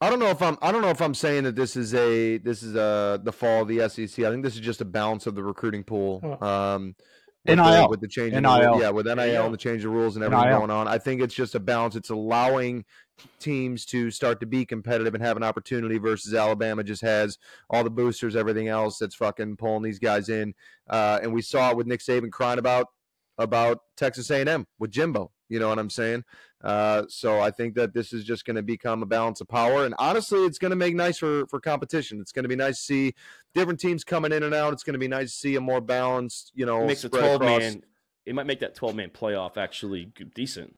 I don't know if I'm I don't know if I'm saying that this is a this is a the fall of the SEC. I think this is just a balance of the recruiting pool. Um, with NIL. the, with the change in the NIL. yeah, with NIL and the change of rules and everything NIL. going on. I think it's just a balance. It's allowing teams to start to be competitive and have an opportunity versus Alabama just has all the boosters, everything else that's fucking pulling these guys in. Uh, and we saw it with Nick Saban crying about about Texas A&M with Jimbo. You know what I'm saying? Uh, so I think that this is just going to become a balance of power, and honestly, it's going to make nice for for competition. It's going to be nice to see different teams coming in and out. It's going to be nice to see a more balanced, you know, It makes a 12 across- man. It might make that 12 man playoff actually decent.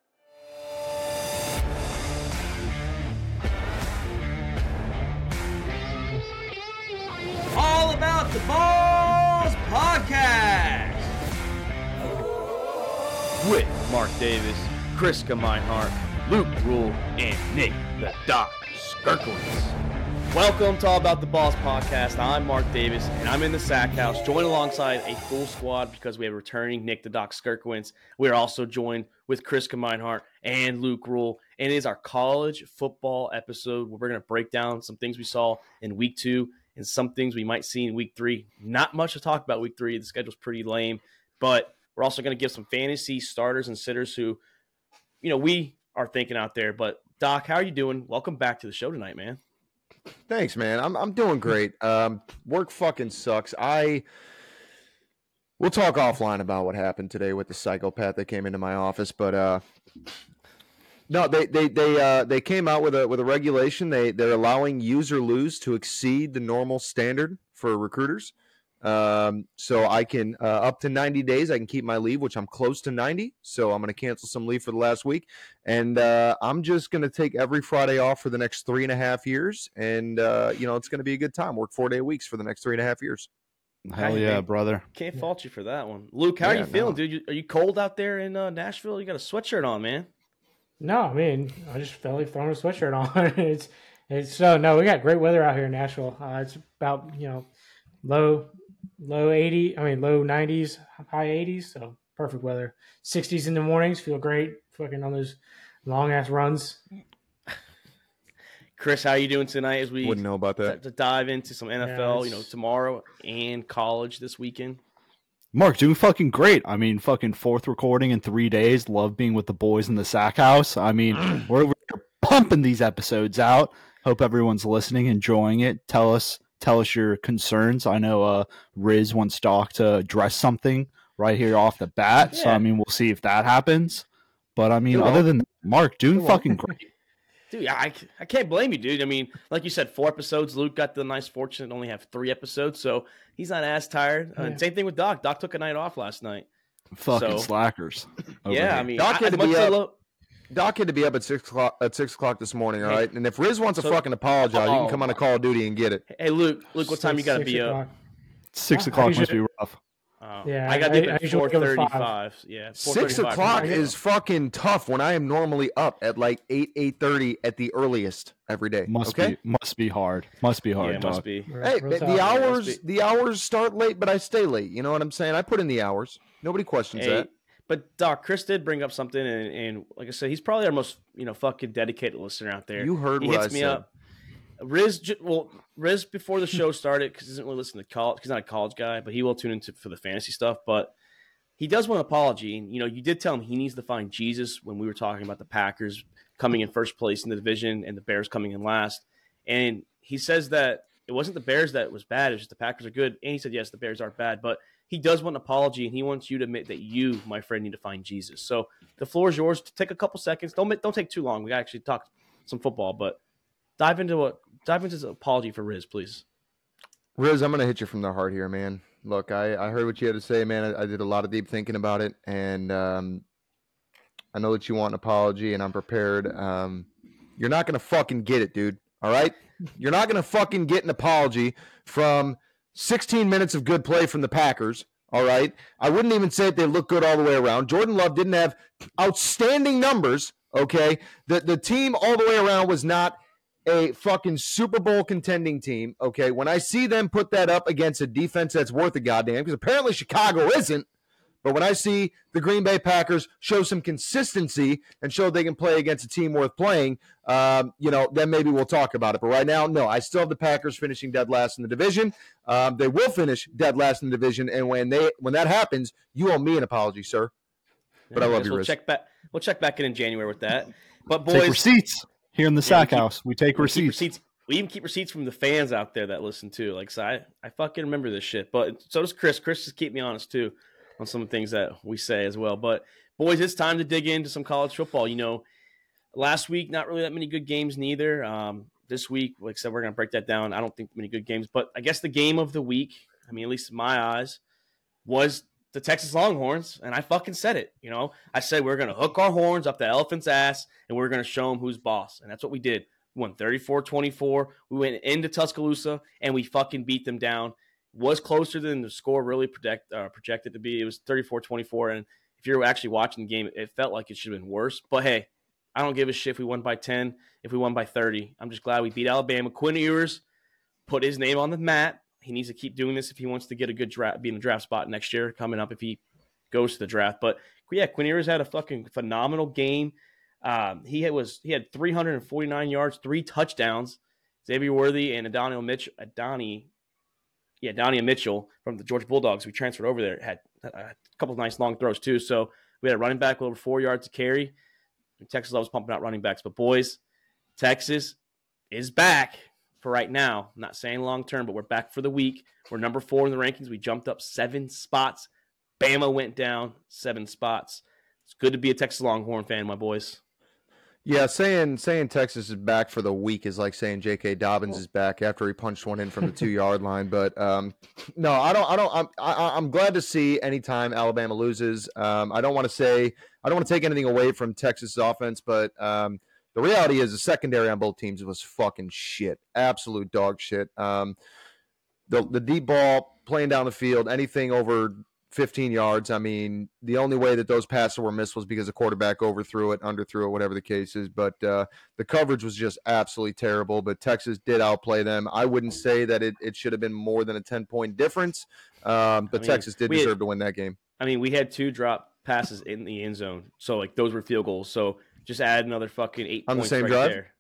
All about the balls podcast with Mark Davis, Chris Meinhardt, Luke Rule, and Nick the Doc Skirkowitz. Welcome to All About the Boss podcast. I'm Mark Davis, and I'm in the sack house, joined alongside a full squad because we have returning Nick the Doc Skirkowitz. We are also joined with Chris Meinhardt and Luke Rule, and it is our college football episode where we're going to break down some things we saw in week two and some things we might see in week three. Not much to talk about week three. The schedule's pretty lame, but we're also going to give some fantasy starters and sitters who, you know, we are thinking out there. But Doc, how are you doing? Welcome back to the show tonight, man. Thanks, man. I'm I'm doing great. Um, work fucking sucks. I we'll talk offline about what happened today with the psychopath that came into my office, but uh, no, they they they uh, they came out with a with a regulation. They they're allowing user lose to exceed the normal standard for recruiters. Um, so I can uh, up to 90 days, I can keep my leave, which I'm close to 90. So I'm going to cancel some leave for the last week, and uh, I'm just going to take every Friday off for the next three and a half years, and uh, you know it's going to be a good time. Work four day weeks for the next three and a half years. Hell yeah, man. brother. Can't fault you for that one. Luke, how are you feeling, no. dude? You, are you cold out there in uh, Nashville? You got a sweatshirt on, man. No, I mean, I just felt like throwing a sweatshirt on. it's it's so no, we got great weather out here in Nashville. Uh, it's about you know low low eighty, I mean low nineties, high eighties, so perfect weather. Sixties in the mornings, feel great. Fucking on those long ass runs. Chris, how are you doing tonight as we Wouldn't know about that. to dive into some NFL, you know, tomorrow and college this weekend? Mark, doing fucking great. I mean, fucking fourth recording in three days. Love being with the boys in the sack house. I mean, we're, we're pumping these episodes out. Hope everyone's listening, enjoying it. Tell us, tell us your concerns. I know uh, Riz wants Doc to address something right here off the bat. So I mean, we'll see if that happens. But I mean, It other won't. than that, Mark, doing It won't. fucking great. Dude, I, I can't blame you, dude. I mean, like you said, four episodes. Luke got the nice fortune to only have three episodes, so he's not as tired. Uh, Yeah. same thing with Doc. Doc took a night off last night. Fucking So- slackers. yeah, here. I mean, Doc I, had to be as I up. Love- Doc had to be up at six o'clock at six o'clock this morning. All Hey, right, and if Riz wants to so- fucking apologize, you Oh, can come on a Call of Duty and get it. Hey, Luke, Luke, what time you got to Six be up? o'clock. Six I- I o'clock must be rough. Oh, Yeah, I got I- to be I at usually four wake up at thirty-five. Yeah, Six o'clock is fucking tough when I am normally up at like eight eight thirty at the earliest every day. Must okay. be must be hard. Must be hard, it dog. must be. Hey, real but tough. the Yeah, must hours be. the hours start late, but I stay late. You know what I'm saying? I put in the hours. Nobody questions Hey, that. But Doc, Chris did bring up something, and, and like I said, he's probably our most you know fucking dedicated listener out there. You heard he what hits I me said. up. Riz, well, Riz before the show started because he doesn't really listen to college. He's not a college guy, but he will tune into for the fantasy stuff. But he does want an apology, and you know, you did tell him he needs to find Jesus when we were talking about the Packers coming in first place in the division and the Bears coming in last. And he says that it wasn't the Bears that was bad; it was just the Packers are good. And he said, yes, the Bears aren't bad, but he does want an apology, and he wants you to admit that you, my friend, need to find Jesus. So the floor is yours. Take a couple seconds. Don't don't take too long. We actually talk some football, but dive into what dive into his apology for Riz, please. Riz, I'm gonna hit you from the heart here, man. Look, I, I heard what you had to say, man. I, I did a lot of deep thinking about it, and um, I know that you want an apology, and I'm prepared. Um, you're not gonna fucking get it, dude. All right, you're not gonna fucking get an apology from 16 minutes of good play from the Packers. All right, I wouldn't even say that they look good all the way around. Jordan Love didn't have outstanding numbers. Okay, the the team all the way around was not a fucking Super Bowl contending team. Okay, when I see them put that up against a defense that's worth a goddamn, because apparently Chicago isn't. But when I see the Green Bay Packers show some consistency and show they can play against a team worth playing, um, you know, then maybe we'll talk about it. But right now, no, I still have the Packers finishing dead last in the division. Um, they will finish dead last in the division, and when they when that happens, you owe me an apology, sir. But I love guess you, We'll Riz. check back. We'll check back in in January with that. But Take boys, receipts here in the Yeah, we sack keep- house. We take we receipts. receipts. We even keep receipts from the fans out there that listen too. Like, so I, I fucking remember this shit. But so does Chris. Chris just keep me honest too on some of the things that we say as well. But boys, it's time to dig into some college football. You know, last week not really that many good games neither. Um, this week, like I said, we're gonna break that down. I don't think many good games, but I guess the game of the week. I mean, at least in my eyes, was the Texas Longhorns, and I fucking said it. You know, I said we're gonna hook our horns up the elephant's ass, and we're gonna show them who's boss, and that's what we did. We won 34-24. We went into Tuscaloosa and we fucking beat them down. Was closer than the score really project, uh, projected to be. It was 34-24, and if you're actually watching the game, it felt like it should have been worse. But hey, I don't give a shit if we won by 10, if we won by 30. I'm just glad we beat Alabama. Quinn Ewers put his name on the map. He needs to keep doing this if he wants to get a good draft, be in a draft spot next year coming up if he goes to the draft. But yeah, Quinn Ewers had a fucking phenomenal game. Um, he had, was he had 349 yards, three touchdowns. Xavier Worthy and Adonio Mitchell, Adoni, yeah, Donnie Mitchell from the Georgia Bulldogs, we transferred over there, had a couple of nice long throws too. So we had a running back with over four yards to carry. Texas loves pumping out running backs, but boys, Texas is back for right now. I'm not saying long term, but we're back for the week. We're number four in the rankings. We jumped up seven spots. Bama went down seven spots. It's good to be a Texas Longhorn fan, my boys. Yeah, saying saying Texas is back for the week is like saying J.K. Dobbins is back after he punched one in from the two yard line. But um, no, I don't. I don't. I'm I, I'm glad to see anytime Alabama loses. Um, I don't want to say I don't want to take anything away from Texas offense, but um, the reality is the secondary on both teams was fucking shit, absolute dog shit. Um, the the deep ball playing down the field, anything over 15 yards. I mean, the only way that those passes were missed was because the quarterback overthrew it, underthrew it, whatever the case is. But uh, the coverage was just absolutely terrible. But Texas did outplay them. I wouldn't say that it, it should have been more than a 10 point difference. Um, but I mean, Texas did we had- deserve to win that game. I mean, we had two drop passes in the end zone, so like those were field goals. So just add another fucking eight On the same right drive? there.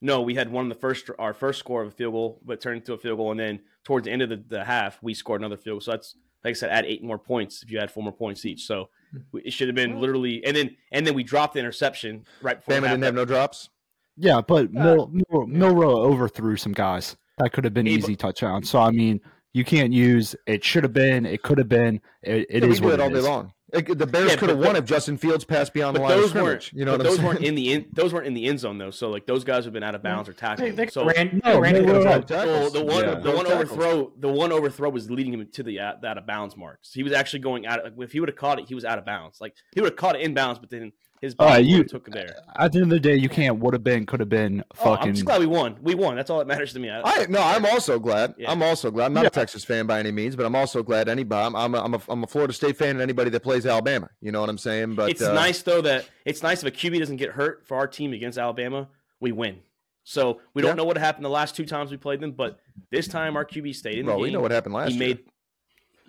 No, we had one of the first our first score of a field goal, but turned into a field goal, and then towards the end of the, the half, we scored another field goal. So that's like I said, add eight more points if you add four more points each. So hmm. it should have been literally, and then and then we dropped the interception right before Bama didn't have no drops. Yeah, but uh, Mil, Mil, Milroe overthrew some guys. That could have been Hey, easy touchdown. So I mean, you can't use it. Should have been. It could have been. It, it Yeah, is we do what it all it day is. long. It- the Bears Yeah, could have won if Justin Fields passed beyond the But line of those scrimmage. weren't, You know but what I'm those saying? weren't in the in, those weren't in the end zone though. So like those guys have been out of bounds or tackled. they so ran, No, they ran they it were over. right. The one, Yeah. the one overthrow, the one overthrow was leading him to the uh, the out of bounds marks. He was actually going out. Like, if he would have caught it, he was out of bounds. Like he would have caught it in bounds, but then his All right, body you- took him there. At the end of the day, you can't. Would have been. Could have been. Oh, I'm just glad we won. We won. That's all that matters to me. I, I no, I'm also glad. Yeah. I'm also glad. I'm not Yeah. a Texas fan by any means, but I'm also glad anybody. I'm I'm a, I'm a, I'm a Florida State fan, and anybody that plays Alabama. You know what I'm saying? But it's uh, nice though that it's nice if a QB doesn't get hurt for our team against Alabama, we win. So we Yeah. don't know what happened the last two times we played them, but this time our QB stayed in the Well, we know what happened last he year. made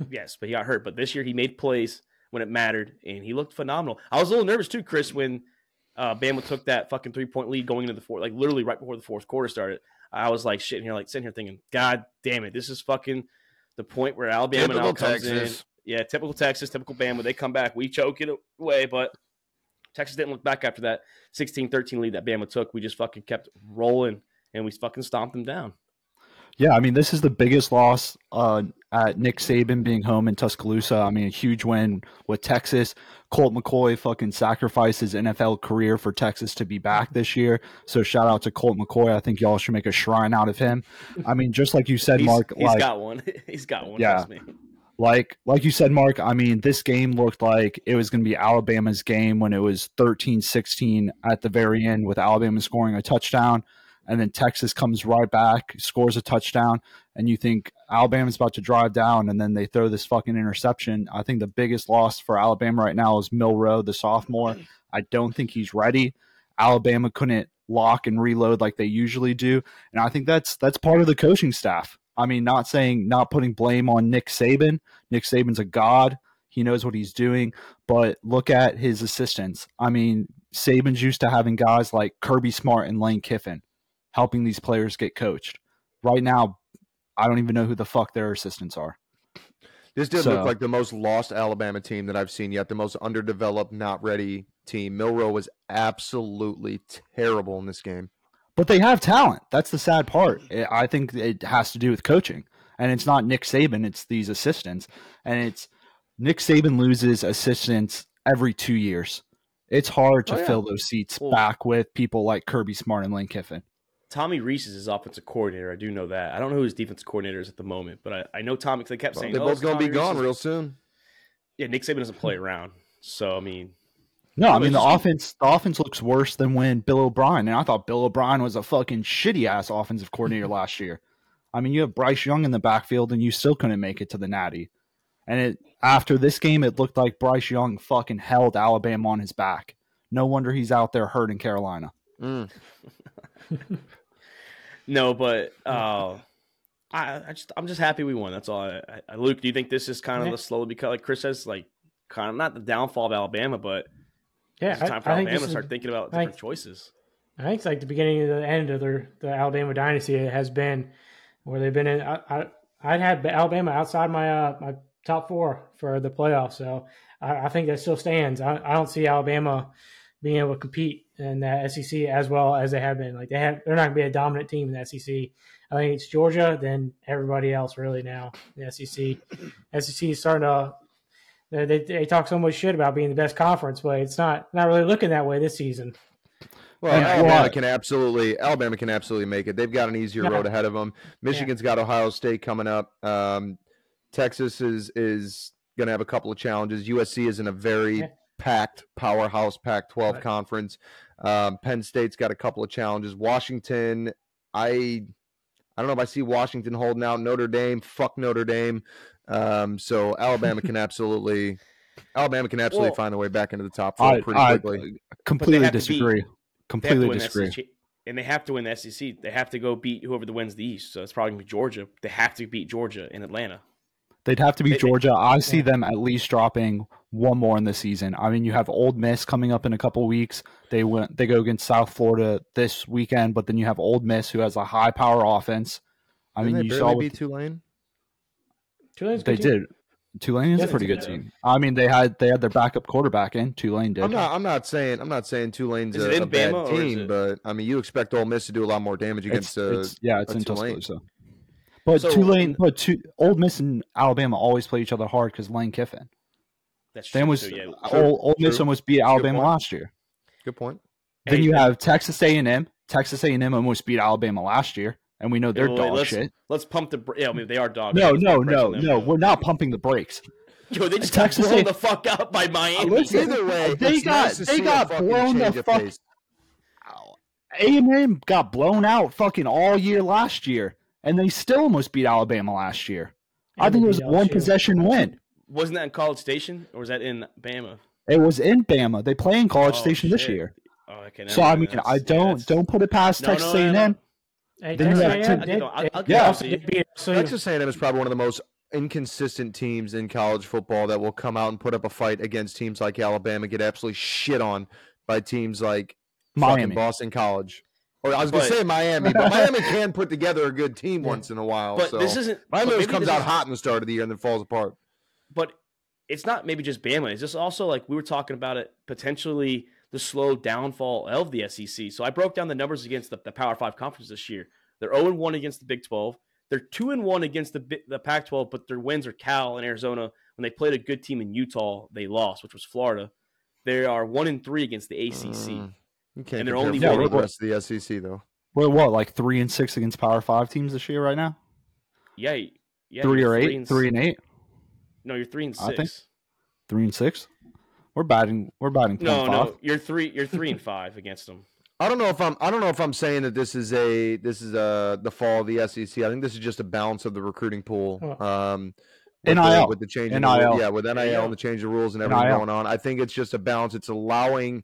yes, but he got hurt. But this year he made plays when it mattered, and he looked phenomenal. I was a little nervous too, Chris, when uh, Bama took that fucking three point lead going into the fourth, like literally right before the fourth quarter started. I was like sitting here, like sitting here thinking, God damn it, this is fucking the point where Alabama now Typical comes in. Texas. Yeah, typical Texas, typical Bama. They come back, we choke it away, but Texas didn't look back after that 16-13 lead that Bama took. We just fucking kept rolling, and we fucking stomped them down. Yeah, I mean, this is the biggest loss uh, at Nick Saban being home in Tuscaloosa. I mean, a huge win with Texas. Colt McCoy fucking sacrificed his NFL career for Texas to be back this year. So shout out to Colt McCoy. I think y'all should make a shrine out of him. I mean, just like you said, He's, Mark. he's like, got one. he's got one. Yeah. Like like you said mark i mean this game looked like it was going to be alabama's game when it was 13-16 at the very end with alabama scoring a touchdown and then texas comes right back scores a touchdown and you think alabama's about to drive down and then they throw this fucking interception i think the biggest loss for alabama right now is milroe the sophomore i don't think he's ready alabama couldn't lock and reload like they usually do and i think that's that's part of the coaching staff I mean, not saying not putting blame on Nick Saban. Nick Saban's a god. He knows what he's doing. But look at his assistants. I mean, Saban's used to having guys like Kirby Smart and Lane Kiffin helping these players get coached. Right now, I don't even know who the fuck their assistants are. This did So- look like the most lost Alabama team that I've seen yet. The most underdeveloped, not ready team. Milroe was absolutely terrible in this game. But they have talent. That's the sad part. I- I think it has to do with coaching. And it's not Nick Saban, it's these assistants. And it's Nick Saban loses assistants every two years. It's hard to Oh, yeah. fill those seats Well- back with people like Kirby Smart and Lane Kiffin. Tommy Rees is his offensive coordinator. I do know that. I don't know who his defensive coordinator is at the moment, but I, I know Tommy. 'cause They kept Well, saying they're oh, both it's going to be Tommy gone real soon. Yeah, Nick Saban doesn't play around. So I mean, No, I mean the offense the offense looks worse than when Bill O'Brien and I thought Bill O'Brien was a fucking shitty ass offensive coordinator last year. I mean, you have Bryce Young in the backfield and you still couldn't make it to the Natty. And it after this game it looked like Bryce Young fucking held Alabama on his back. No wonder he's out there hurting Carolina. Mm. no, but uh, I, I just I'm just happy we won. That's all. I, I, Luke, do you think this is kind of Yeah. the slow because like Chris says, like kind of not the downfall of Alabama, but Yeah, it's I, time for I Alabama to is, start thinking about different choices. I think it's like the beginning of the end of their the Alabama dynasty. It has been where they've been in. I, I I'd had Alabama outside my uh, my top four for the playoffs, so I, I think that still stands. I, I don't see Alabama being able to compete in that SEC as well as they have been. Like they have, they're not going to be a dominant team in the SEC. I think it's Georgia, then everybody else really now. The SEC, SEC is starting to. They, they, they talk so much shit about being the best conference, but it's not not really looking that way this season. Well, And Alabama what? can absolutely Alabama can absolutely make it. They've got an easier Yeah. road ahead of them. Michigan's got Ohio State coming up. Um, Texas is is going to have a couple of challenges. USC is in a very Yeah. Packed powerhouse Pac-12 Right. conference. Um, Penn State's got a couple of challenges. Washington, I I don't know if I see Washington holding out. Notre Dame, fuck Notre Dame. Um, so Alabama can absolutely Alabama can absolutely Well, find their way back into the top four I, pretty I quickly. completely have to beat- disagree. They have to Completely win the disagree. SEC, and they have to win the SEC. They have to go beat whoever the wins the East. So it's probably gonna be Georgia. They have to beat Georgia in Atlanta. They'd have to be They- they- Georgia. I see Yeah. them at least dropping one more in the season. I mean, you have Ole Miss coming up in a couple weeks. They went they go against South Florida this weekend, but then you have Ole Miss who has a high power offense. I Didn't mean, they you saw barely what beat Tulane. Tulane's a they good team. did. Tulane is Yeah, a pretty good team. I mean, they had they had their backup quarterback in. Tulane did. I'm not. I'm not saying. I'm not saying Tulane's Is a, a bad Bama or is team, it- but I mean, you expect Ole Miss to do a lot more damage It's, against. uh, it's- yeah, it's a in Tulane. Tuscaloosa. But So- Tulane, but Tu Ole Miss and Alabama always play each other hard because Lane Kiffin. That's true. Then was too, yeah. Old, Ole Miss True. almost beat Alabama last year. Good point. Then Hey, you have Texas A and M. Texas A and M almost beat Alabama last year, and we know they're Wait, dog let's, shit. Let's pump the. Yeah, I mean they are dog. No, shit. Let's no, no, them, no. though. We're not pumping the brakes. Yo, they just Texas got blown A- the fuck up by Miami. Listen, Either way, they got- nice they got blown the fuck- A and M got blown out fucking all year last year, and they still almost beat Alabama last year. I think it was one LSU. possession win. Wasn't that in College Station or was that in Bama? It was in Bama. They play in College Oh, Station this year. Oh, okay. So I mean, That's- I don't that's- don't put it past No, Texas no, A&M. Hey, Then you Texas have A&M two- did- know, I'll- I'll they give it also to you. did beat LSU. Texas A&M is probably one of the most inconsistent teams in college football that will come out and put up a fight against teams like Alabama, get absolutely shit on by teams like fucking Miami. Boston College. Or I was going to say Miami, but Miami can put together a good team once in a while. But so. this isn't. Miami comes out hot in the start of the year and then falls apart. But it's not maybe just Bama. It's just also like we were talking about it potentially the slow downfall of the SEC. So I broke down the numbers against the, the Power Five conferences this year. They're 0 and 1 against the Big 12. They're 2 and 1 against the the Pac 12, but their wins are Cal and Arizona. When they played a good team in Utah, they lost, which was Florida. They are 1 and 3 against the ACC. Mm. You can't And they're only Florida one- to the rest of the SEC though. We're what like three and six against Power Five teams this year right now. Yeah. yeah three or eight, and three and eight, No, you're 3 and I 6. think- three and six. We're batting. We're batting. No, 0.5. no, you're 3 you're 3 and 5 against them. I don't know if I'm I don't know if I'm saying that this is a this is a the fall of the SEC. I think this is just a balance of the recruiting pool. Um with NIL. the, with the change NIL. rule- yeah, with NIL go. and the change of rules and everything NIL. going on. I think it's just a balance. It's allowing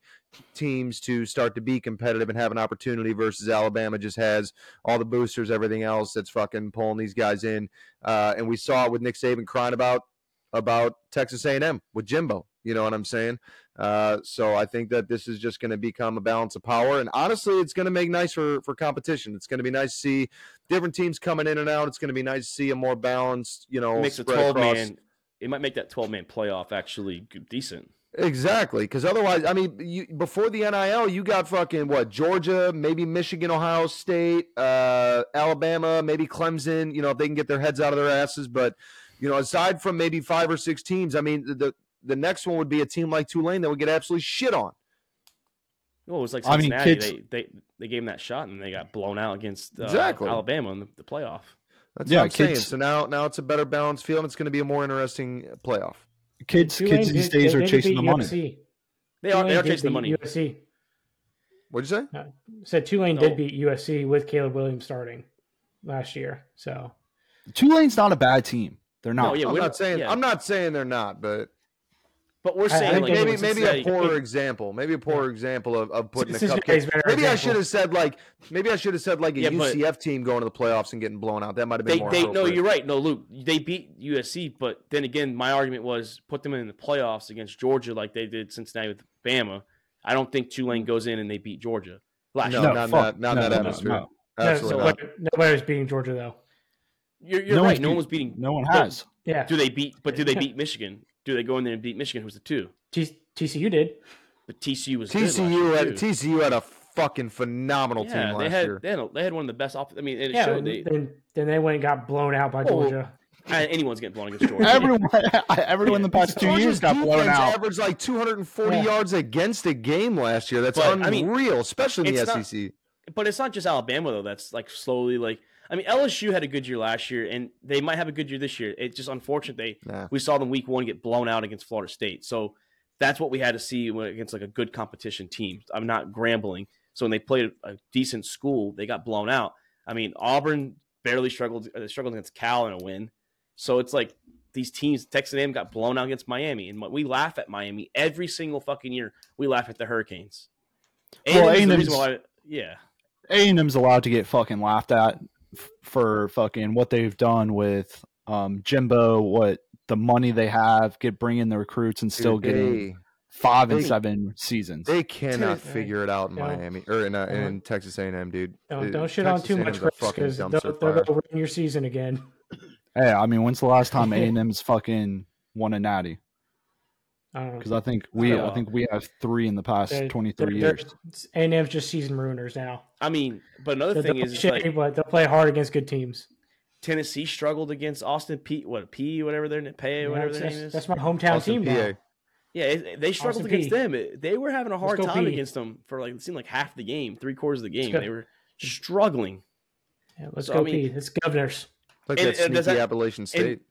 teams to start to be competitive and have an opportunity versus Alabama just has all the boosters, everything else that's fucking pulling these guys in. Uh, and we saw it with Nick Saban crying about about Texas A&M with Jimbo. You know what I'm saying? Uh, so I think that this is just going to become a balance of power, and honestly, it's going to make nice for for competition. It's going to be nice to see different teams coming in and out. It's going to be nice to see a more balanced, you know, It makes a spread twelve across- man. It might make that twelve man playoff actually decent. Exactly, because otherwise, I mean, you, before the NIL, you got fucking what Georgia, maybe Michigan, Ohio State, uh, Alabama, maybe Clemson. You know, if they can get their heads out of their asses. But you know, aside from maybe five or six teams, I mean, the the next one would be a team like Tulane that would get absolutely shit on. Well, it was like I mean, kids- they, they they gave them that shot and they got blown out against uh, Exactly. Alabama in the, the playoff. That's Yeah, what I'm saying. kids- So now, now it's a better balanced field. and It's going to be a more interesting playoff. Kids, Tulane kids these did- days they- are they chasing the beat money. USC. They are they are chasing the beat money. USC. What'd you say? Said Tulane No. did beat USC with Caleb Williams starting last year. So Tulane's not a bad team. They're not. No, yeah, I'm we're not not- saying yeah. I'm not saying they're not, but But we're I- I saying like maybe maybe a Cincinnati- poorer example. Maybe a poorer example of, of putting a cupcake. better Maybe I should have said like maybe I should have said like a Yeah, UCF team going to the playoffs and getting blown out. That might have been They, more. they no, you're right. No, Luke, they beat USC, but then again, my argument was put them in the playoffs against Georgia like they did Cincinnati with Bama. I don't think Tulane goes in and they beat Georgia last No, year. not in that, not No, that no, no, atmosphere. no. Absolutely no, not. nobody, nobody was beating Georgia though. You're, you're No right. No one was beating. No one has. Yeah, Do they beat? But do they beat Michigan? Do they go in there and beat Michigan, who's the two? T- TCU did. But TCU was good last TCU year, had too. TCU had a fucking phenomenal yeah, team they had, year. They had a- they had one of the best. Off, I mean, and it Yeah, showed. They, then then they went and got blown out by Oh, Georgia. anyone's getting blown against Georgia. Everyone, everyone the past two Georgia's years got blown defense out. averaged like 240 Yeah. yards against a game last year. That's But, I mean, unreal, especially in the it's not- SEC. but it's not just Alabama though. That's like slowly like. I mean, LSU had a good year last year, and they might have a good year this year. It's just unfortunate they Nah. we saw them week one get blown out against Florida State. So that's what we had to see against like a good competition team. I'm not grambling. So when they played a decent school, they got blown out. I mean, Auburn barely struggled. uh, struggled against Cal in a win. So it's like these teams, Texas A&M got blown out against Miami, and we laugh at Miami every single fucking year. We laugh at the Hurricanes. Well, A&M is the A&M's why- yeah. A&M's allowed to get fucking laughed at f- for fucking what they've done with um, Jimbo, what the money they have, get bringing the recruits and still Dude, getting they, five and they- seven seasons. they cannot Dude, figure it out in no. Miami or in, uh, in Texas A&M, dude. Don't, don't shit on too A&M's much, a Chris, fucking because they'll, dumpster they'll ruin your season again. hey, I mean, when's the last time A&M's fucking won a natty? I don't know. Because I think we, Yeah. I think we have three in the past They're- twenty three they're- years. A&M's just season ruiners now. I mean, but another They'll, thing they'll is, shitty, like but they'll play hard against good teams. Tennessee struggled against Austin Peay What P. Whatever their Pay, Yeah, whatever their name is. that's my hometown Austin, team PA. now. Yeah, it, they struggled Austin against P. them. It- they were having a hard time P. against them for like it seemed like half the game, three quarters of the game. They were struggling. Yeah, let's So, go I mean- P. It's governors. Like And- that and sneaky that- Appalachian State.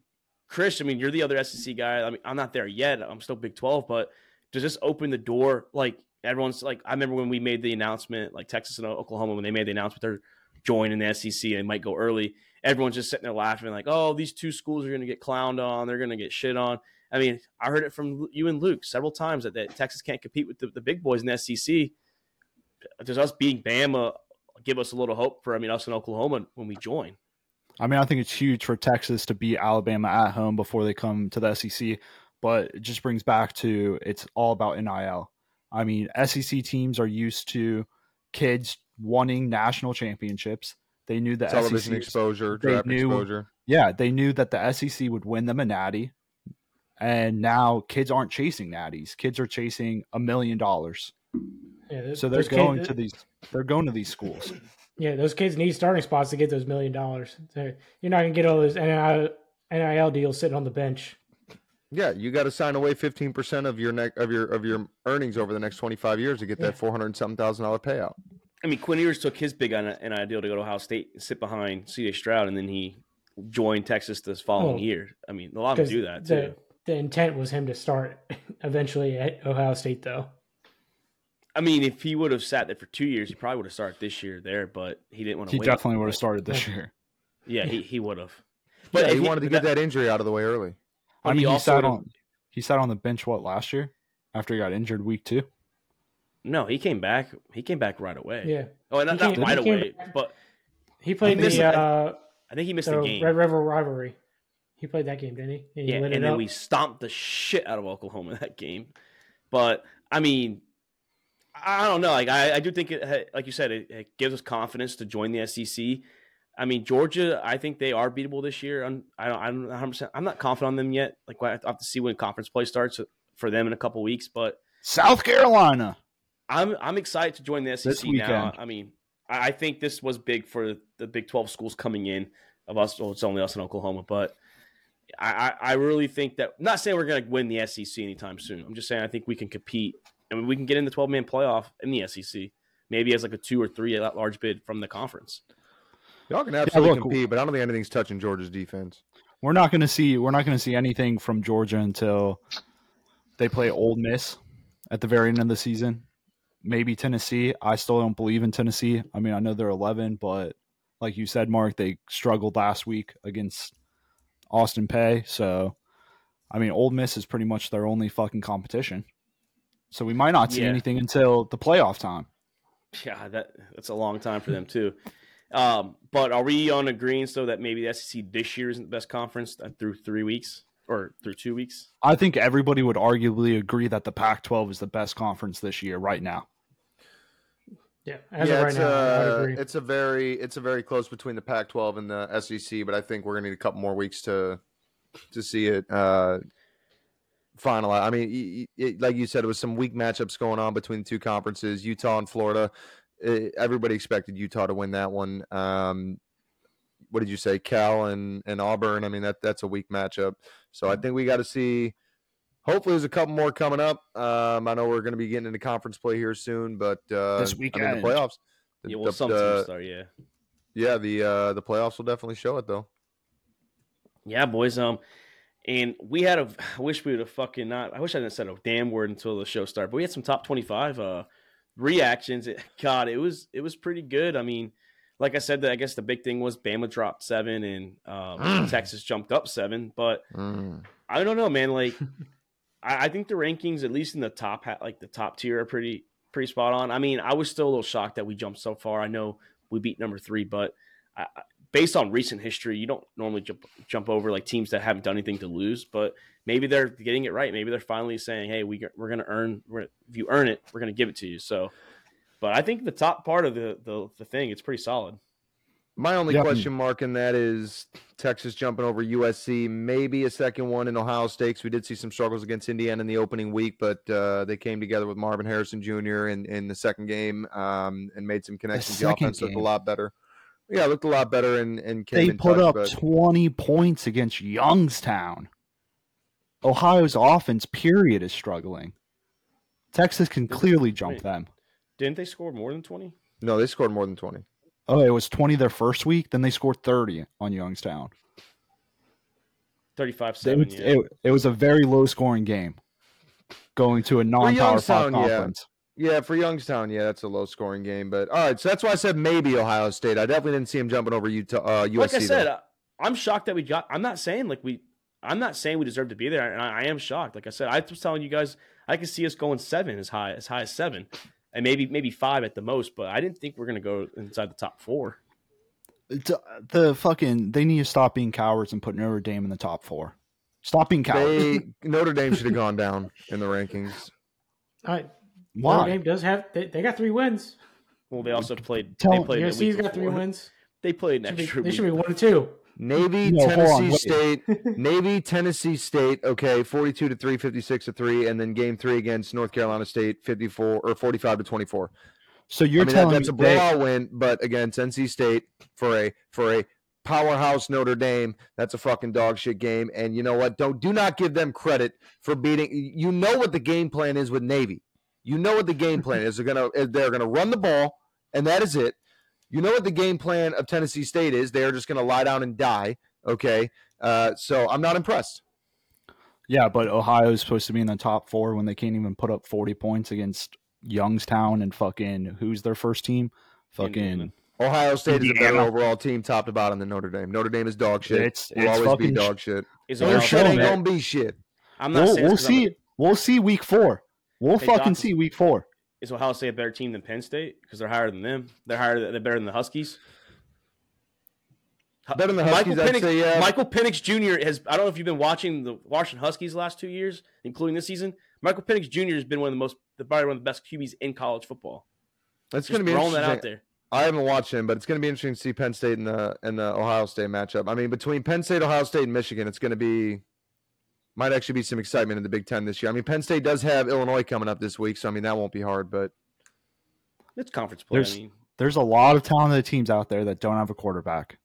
Chris, I mean, you're the other SEC guy. I mean, I'm not there yet. I'm still Big 12, but does this open the door? Like everyone's like, I remember when we made the announcement, like Texas and Oklahoma, when they made the announcement they're joining the SEC and might go early. Everyone's just sitting there laughing, like, "Oh, these two schools are going to get clowned on. They're going to get shit on." I mean, I heard it from you and Luke several times that, that Texas can't compete with the, the big boys in the SEC. Does us being Bama give us a little hope for? I mean, us in Oklahoma when we join. I mean, I think it's huge for Texas to beat Alabama at home before they come to the SEC, but it just brings back to it's all about NIL. I mean, SEC teams are used to kids wanting national championships. They knew that Television SEC, exposure, they draft knew- exposure. yeah, they knew that the SEC would win them a natty, and now kids aren't chasing natties. Kids are chasing a million dollars. Yeah, So they're going kids, to these. They're going to these schools. Yeah, those kids need starting spots to get those million dollars. So You're not gonna get all those NIL, NIL deals sitting on the bench. Yeah, you got to sign away 15% of your neck of your of your earnings over the next 25 years to get Yeah. that four hundred something thousand dollar payout. I mean, Quinn Ewers took his big an ideal to go to Ohio State and sit behind CJ Stroud, and then he joined Texas this following Oh. year. I mean, a lot of them 'Cause do that the, too. the intent was him to start eventually at Ohio State, though. I mean, if he would have sat there for two years, he probably would have started this year there, but he didn't want to He wait. definitely would have started this year. Yeah, he, he would have. But But he, if wanted to get that injury out of the way early. I mean, he, also sat on he sat on the bench what last year after he got injured week two. No, he came back. He came back right away. Yeah, Oh, not, He not right away, back- but he played He the it. uh, I think he missed the a game. Red River rivalry. He played that game, didn't he? And he Yeah, and then up. we stomped the shit out of Oklahoma in that game. But I mean, I don't know. Like I, I do think it, like you said, it, it gives us confidence to join the SEC. I mean, Georgia, I think they are beatable this year. I'm, I don't, I'm 100. percent I'm not confident on them yet. Like I have to see when conference play starts for them in a couple weeks. But South Carolina. I'm, I'm excited to join the SEC now. I mean, I, I think this was big for the Big 12 schools coming in. Of us, well, it's only us in Oklahoma, but I, I, I really think that. I'm not saying we're going to win the SEC anytime soon. I'm just saying I think we can compete and we can get in the 12 man playoff in the SEC, maybe as like a two or three at large bid from the conference. Y'all can absolutely look- compete, but I don't think anything's touching Georgia's defense. We're not going to see. We're not going to see anything from Georgia until they play Ole Miss at the very end of the season. Maybe Tennessee. I still don't believe in Tennessee. I mean, I know they're 11, but like you said, Mark, they struggled last week against Austin Peay. So, I mean, Ole Miss is pretty much their only fucking competition. So we might not see Yeah. anything until the playoff time. Yeah, that that's a long time for them too. Um, but are we on agreeing so that maybe the SEC this year isn't the best conference uh, through three weeks or through two weeks? I think everybody would arguably agree that the Pac-12 is the best conference this year, right now. yeah, as yeah, of right it's, now, I uh, agree. it's a very it's a very close between the Pac-12 and the SEC, but I think we're gonna need a couple more weeks to to see it uh, finalize. I mean, y- y- it, like you said, it was some weak matchups going on between the two conferences, Utah and Florida. Eh, everybody expected Utah to win that one. Um, what did you say, Cal and and Auburn? I mean, that that's a weak matchup. So I think we got to see. Hopefully, there's a couple more coming up. Um, I know we're going to be getting into conference play here soon, but uh, This I mean, weekend. the playoffs. the- Yeah, well, the- some the- start, yeah. yeah, the uh, the playoffs will definitely show it though. Yeah, boys. Um, and we had a. I wish we would have fucking not. I wish I didn't said a damn word until the show started. But we had some top twenty-five uh reactions. It, God, it was it was pretty good. I mean, like I said, that I guess the big thing was Bama dropped seven and um, Texas jumped up seven. But Mm. I don't know, man. Like, I, I think the rankings, at least in the top, like the top tier, are pretty pretty spot on. I mean, I was still a little shocked that we jumped so far. I know we beat number three, but I- based on recent history, you don't normally jump jump over like teams that haven't done anything to lose. But maybe they're getting it right. Maybe they're finally saying, "Hey, we we're gonna earn. We're, if you earn it, we're gonna give it to you." So, but I think the top part of the the, the thing, it's pretty solid. My only Yep. question mark in that is Texas jumping over USC, maybe a second one in Ohio State. 'cause we did see some struggles against Indiana in the opening week, but uh, they came together with Marvin Harrison Jr. in, in the second game um, and made some connections. The, second offense looked a lot better. Yeah, it looked a lot better and, and came They in put touch, up but 20 points against Youngstown. Ohio's offense, period, is struggling. Texas can clearly jump Wait. them. Didn't they score more than twenty? no, they scored more than 20. Oh, it was 20 their first week, then they scored 30 on Youngstown. 35 It, 7. was- Yeah. it, it was a very low scoring game going to a non power five Youngstown, yeah. Conference. Yeah, for Youngstown, yeah, that's a low scoring game. But all right, so that's why I said maybe Ohio State. I definitely didn't see him jumping over Utah, uh, USC. like I said, though. I- I'm shocked that we got. I'm not saying like we. I'm not saying we deserve to be there, and I, I am shocked. Like I said, I was telling you guys, I could see us going seven as high as high as seven, and maybe maybe five at the most. But I didn't think we are going to go inside the top four. It's, uh, The fucking, they need to stop being cowards and put Notre Dame in the top four. Stop being cowards. they Notre Dame should have gone down in the rankings. All right, Why? Notre Dame does have they, they got three wins. Well, they also played. Tell- they played. a USC's week got three wins. They played an Should be- they should be one and two. Navy, No, Tennessee on. State, Navy, Tennessee State. Okay, forty-two to three, 56 to three, and then game three against North Carolina State, fifty-four or forty-five to twenty-four. So you're I mean, that- telling that's a blowout win, but against NC State for a for a powerhouse Notre Dame, that's a fucking dog shit game. And you know what? Don't do not give them credit for beating. You know what the game plan is with Navy. You know what the game plan is. They're gonna they're gonna run the ball, and that is it. You know what the game plan of Tennessee State is. They are just gonna lie down and die. Okay, uh, so I'm not impressed. Yeah, but Ohio is supposed to be in the top four when they can't even put up 40 points against Youngstown and fucking who's their first team? Fucking Indiana. Ohio State is a better overall team, top to bottom, than Notre Dame. Notre Dame is dog shit. It's- Will always be dog shit. Is They're Their Ohio shit ain't it. gonna be shit. I'm not we'll, saying we'll it's 'cause I'm- see. We'll see week four. We'll Hey, fucking Doc- see week four. Is Ohio State a better team than Penn State because they're higher than them? They're higher. They're better than the Huskies. Better than the Michael Huskies, I'd Penix, say, yeah. Michael Penix Jr. has. I don't know if you've been watching the Washington Huskies the last two years, including this season. Michael Penix Jr. has been one of the most, probably one of the best QBs in college football. That's going to be throwing that out there. I haven't watched him, but it's going to be interesting to see Penn State and the and the Ohio State matchup. I mean, between Penn State, Ohio State, and Michigan, it's going to be might actually be some excitement in the Big Ten this year. I mean, Penn State does have Illinois coming up this week, so I mean that won't be hard. But It's conference play. I There's- mean, There's a lot of talented teams out there that don't have a quarterback.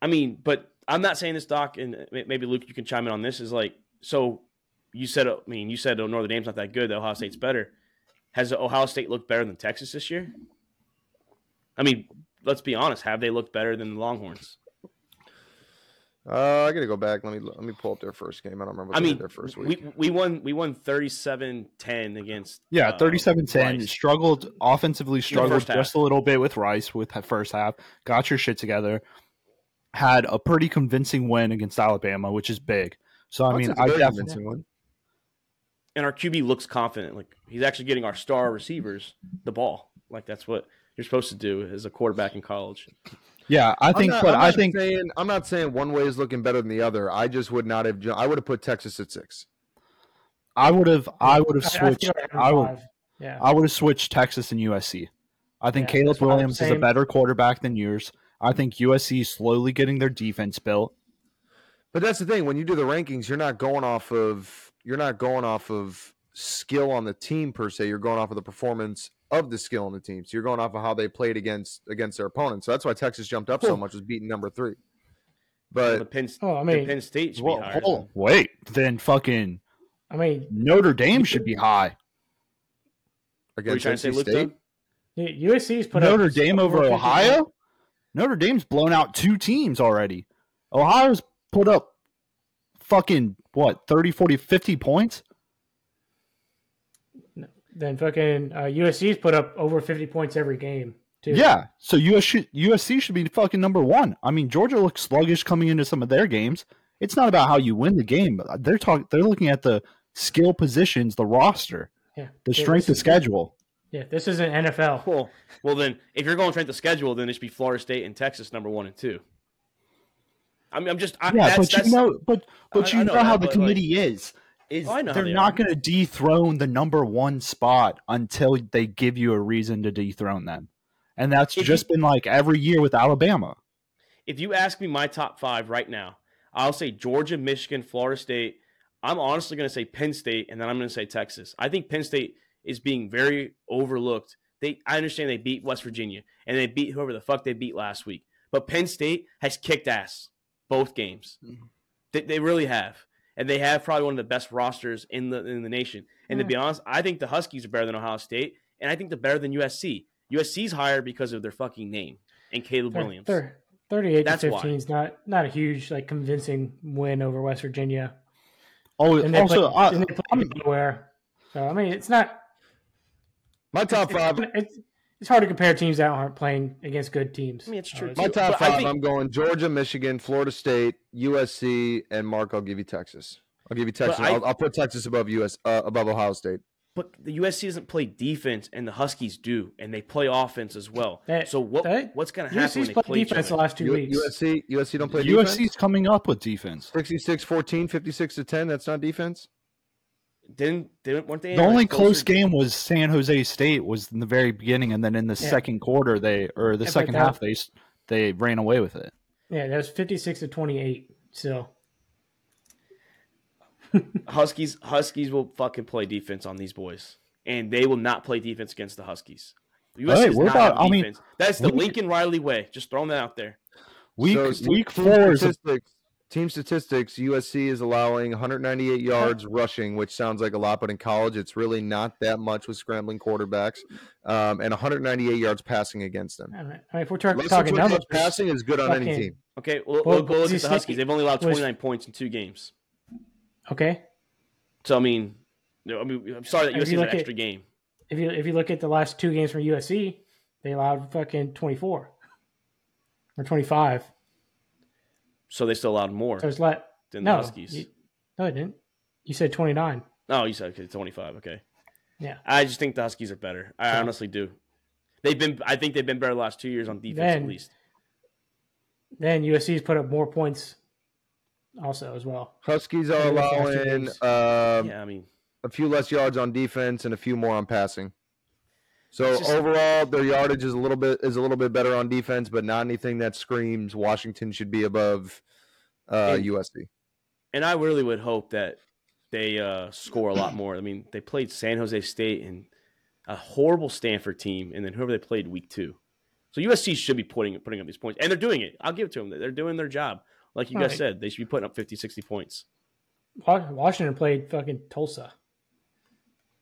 I mean, but I'm not saying this, Doc, and maybe Luke, you can chime in on this. Is like, so you said, I mean, you said oh, Notre Dame's not that good. That Ohio State's better. Has Ohio State looked better than Texas this year? I mean, let's be honest. Have they looked better than the Longhorns? Uh, I got to go back. Let me let me pull up their first game. I don't remember. What I they did mean, their first week. we we won we won 37-10 against Yeah, uh, 37-10. Rice. Struggled offensively, struggled first half. just a little bit with Rice with the first half. Got your shit together. Had a pretty convincing win against Alabama, which is big. So I I'd mean, I a I definitely convincing and our QB looks confident. Like he's actually getting our star receivers the ball. Like that's what you're supposed to do as a quarterback in college. Yeah, I think, I'm not, but I'm I think saying, I'm not saying one way is looking better than the other. I just would not have. I would have put Texas at six. I would have, I would have I- I switched. I would. Yeah. I would have switched Texas and USC. I think Yeah, Caleb that's what I'm Williams is a better quarterback than yours. I think USC is slowly getting their defense built. But that's the thing. When you do the rankings, you're not going off of you're not going off of skill on the team per se. You're going off of the performance of the skill on the team. So you're going off of how they played against against their opponents. So that's why Texas jumped up so much was beating number three. the But Penn, Oh, I the mean, Penn State should Well, be higher. hold- wait, then fucking I mean, Notre Dame should be high. Are you against trying to say, NC Luke? State, Doug? USC's put up Notre Dame over 450 Ohio? Notre Dame's blown out two teams already. Ohio's put up fucking what 30 40 50 points Then fucking uh, USC's put up over 50 points every game, too. yeah so US should, usc should be fucking number one i mean georgia looks sluggish coming into some of their games it's not about how you win the game they're talking they're looking at the skill positions the roster Yeah. the Yeah, strength of schedule Yeah, this isn't NFL. Well, well then, if you're going straight to schedule, then it should be Florida State and Texas number one and two. I mean, I'm just, I, yeah that's, but that's, you know but but I- you I know, know how that, the but, committee is is Oh, they're they not going to dethrone the number one spot until they give you a reason to dethrone them and that's If just been like every year with alabama if you ask me my top five right now, I'll say Georgia, Michigan, Florida State. I'm honestly going to say Penn State, and then I'm going to say Texas. I think Penn State is being very overlooked. They, I understand they beat West Virginia and they beat whoever the fuck they beat last week, but Penn State has kicked ass both games. Mm-hmm. They, they really have, and they have probably one of the best rosters in the in the nation. And to be mm. honest, I think the Huskies are better than Ohio State, and I think they're better than USC. USC's higher because of their fucking name and Caleb Thir- Williams. thir- 38 That's to why. 15 is not not a huge like convincing win over West Virginia. oh And they also play, I, and they play I'm- nowhere. So I mean, it's not. my top it's, five. It's, it's hard to compare teams that aren't playing against good teams. I mean, it's true, Uh, My too. top But five. think- I'm going Georgia, Michigan, Florida State, USC, and Mark. I'll give you Texas. I'll give you Texas. I- I'll, I'll put Texas above US uh, above Ohio State. But the USC doesn't play defense, and the Huskies do, and they play offense as well. That- so what that- what's going to happen when USC's they played play defense the last two U- weeks. USC USC don't play defense. USC's defense. coming up with defense 66-14, 56 to 10. That's not defense. Didn't didn't weren't they? the like, only close closer- game was San Jose State was in the very beginning, and then in the Yeah. second quarter they or the Yeah, second that- half they they ran away with it. Yeah, that was 56 to 28. So Huskies Huskies will fucking play defense on these boys, and they will not play defense against the Huskies. USC Hey, does what not about- I mean, defense. That's the we- Lincoln Riley way. Just throwing that out there. Week So, week four is a, statistics. Team statistics: USC is allowing 198 yards rushing, which sounds like a lot, but in college, it's really not that much with scrambling quarterbacks, um, and 198 yards passing against them. I mean, I mean, if we're talk- Less than talking 20 numbers, passing is good on any team. Okay, well, Well, we'll go look at the Huskies. They've only allowed was- 29 points in two games. okay. So I mean, no, I mean, I'm sorry that USC you is an look at- extra game. If you if you look at the last two games from USC, they allowed fucking 24 or 25. So they still allowed more So it's let than no, the Huskies. you- no, it didn't. You said 29. Oh, you said okay, 25. Okay. Yeah. I just think the Huskies are better. I Yeah. honestly do. They've been. I think they've been better the last two years on defense Then- at least. then USC's put up more points also as well. Huskies are Yeah, that's allowing these. um, yeah, I mean, a few less yards on defense and a few more on passing. So just- overall, their yardage is a little bit is a little bit better on defense, but not anything that screams Washington should be above uh, And- USC. and I really would hope that they uh, score a lot more. I mean, they played San Jose State and a horrible Stanford team, and then whoever they played week two. So USC should be putting putting up these points, and they're doing it. I'll give it to them. They're doing their job. Like you guys Right. said, they should be putting up 50, 60 points. Washington played fucking Tulsa.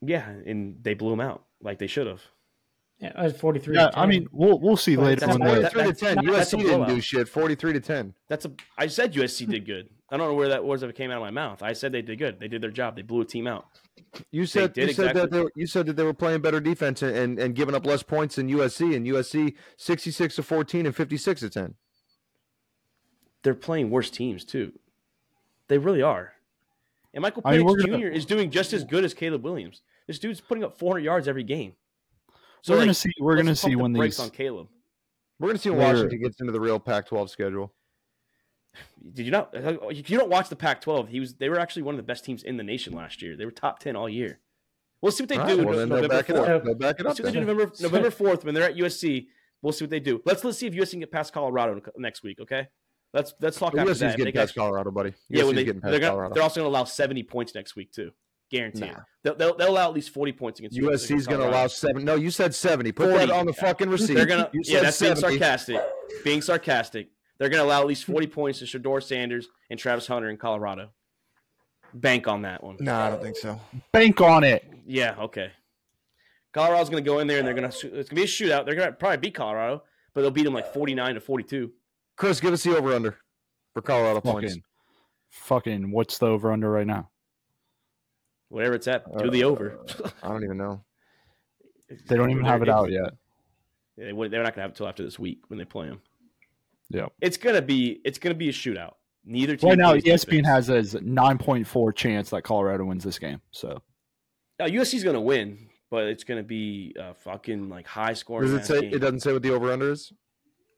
Yeah, and they blew them out like they should have. Uh, yeah, it was 43. Yeah, to I mean, we'll we'll see But later that's on. more- that- Forty-three to ten. that- that's a USC didn't do shit. Forty-three to ten. That's a. I said USC did good. I don't know where that was if it came out of my mouth. I said they did good. They did their job. They blew a team out. You said did you said that they were, you said that they were playing better defense and, and, and giving up less points than USC and USC sixty-six to fourteen and fifty-six to ten. They're playing worse teams too. They really are. And Michael I mean, Penix gonna- Jr. is doing just as good as Caleb Williams. This dude's putting up 400 yards every game. We're gonna see. We're gonna see the when brakes these. on Caleb. We're going to see when We're- Washington gets into the real Pac-12 schedule. Did you not? If you don't watch the Pac-12, he was. They were actually one of the best teams in the nation last year. They were top 10 all year. We'll see what they All do right, well, no- then they'll November back it 4th. up. They'll back it up. Let's see what they do. November November 4th when they're at USC. We'll see what they do. Let's let's see if USC can get past Colorado next week. Okay. Let's let's talk Well, after USC's that. If getting past got- Colorado, buddy. Yeah, USC's when they, getting they're, gonna, Colorado. they're also going to allow 70 points next week too. Guarantee it. Nah. They'll, they'll, they'll allow at least 40 points against USC's against going to allow seven. No, you said seventy. Put 40. that on the fucking receipt. They're gonna. You Yeah, said that's being sarcastic. Being sarcastic. They're gonna allow at least forty points to Shedeur Sanders and Travis Hunter in Colorado. Bank on that one. No, I don't think so. Bank on it. Yeah. Okay. Colorado's gonna go in there and they're gonna. It's gonna be a shootout. They're gonna probably beat Colorado, but they'll beat them like forty nine to forty two. Chris, give us the over under for Colorado points. Fucking, fucking. What's the over under right now? Whatever it's at, uh, do the over. I don't even know. They don't even have it out yet. They would- They're not gonna have it until after this week when they play them. Yeah. It's gonna be. It's gonna be a shootout. Neither team. Right now, ESPN defense. has a nine point four chance that Colorado wins this game. So Now, USC's going to win, but it's going to be a fucking like high scoring. Does it say? game. It doesn't say what the over under is.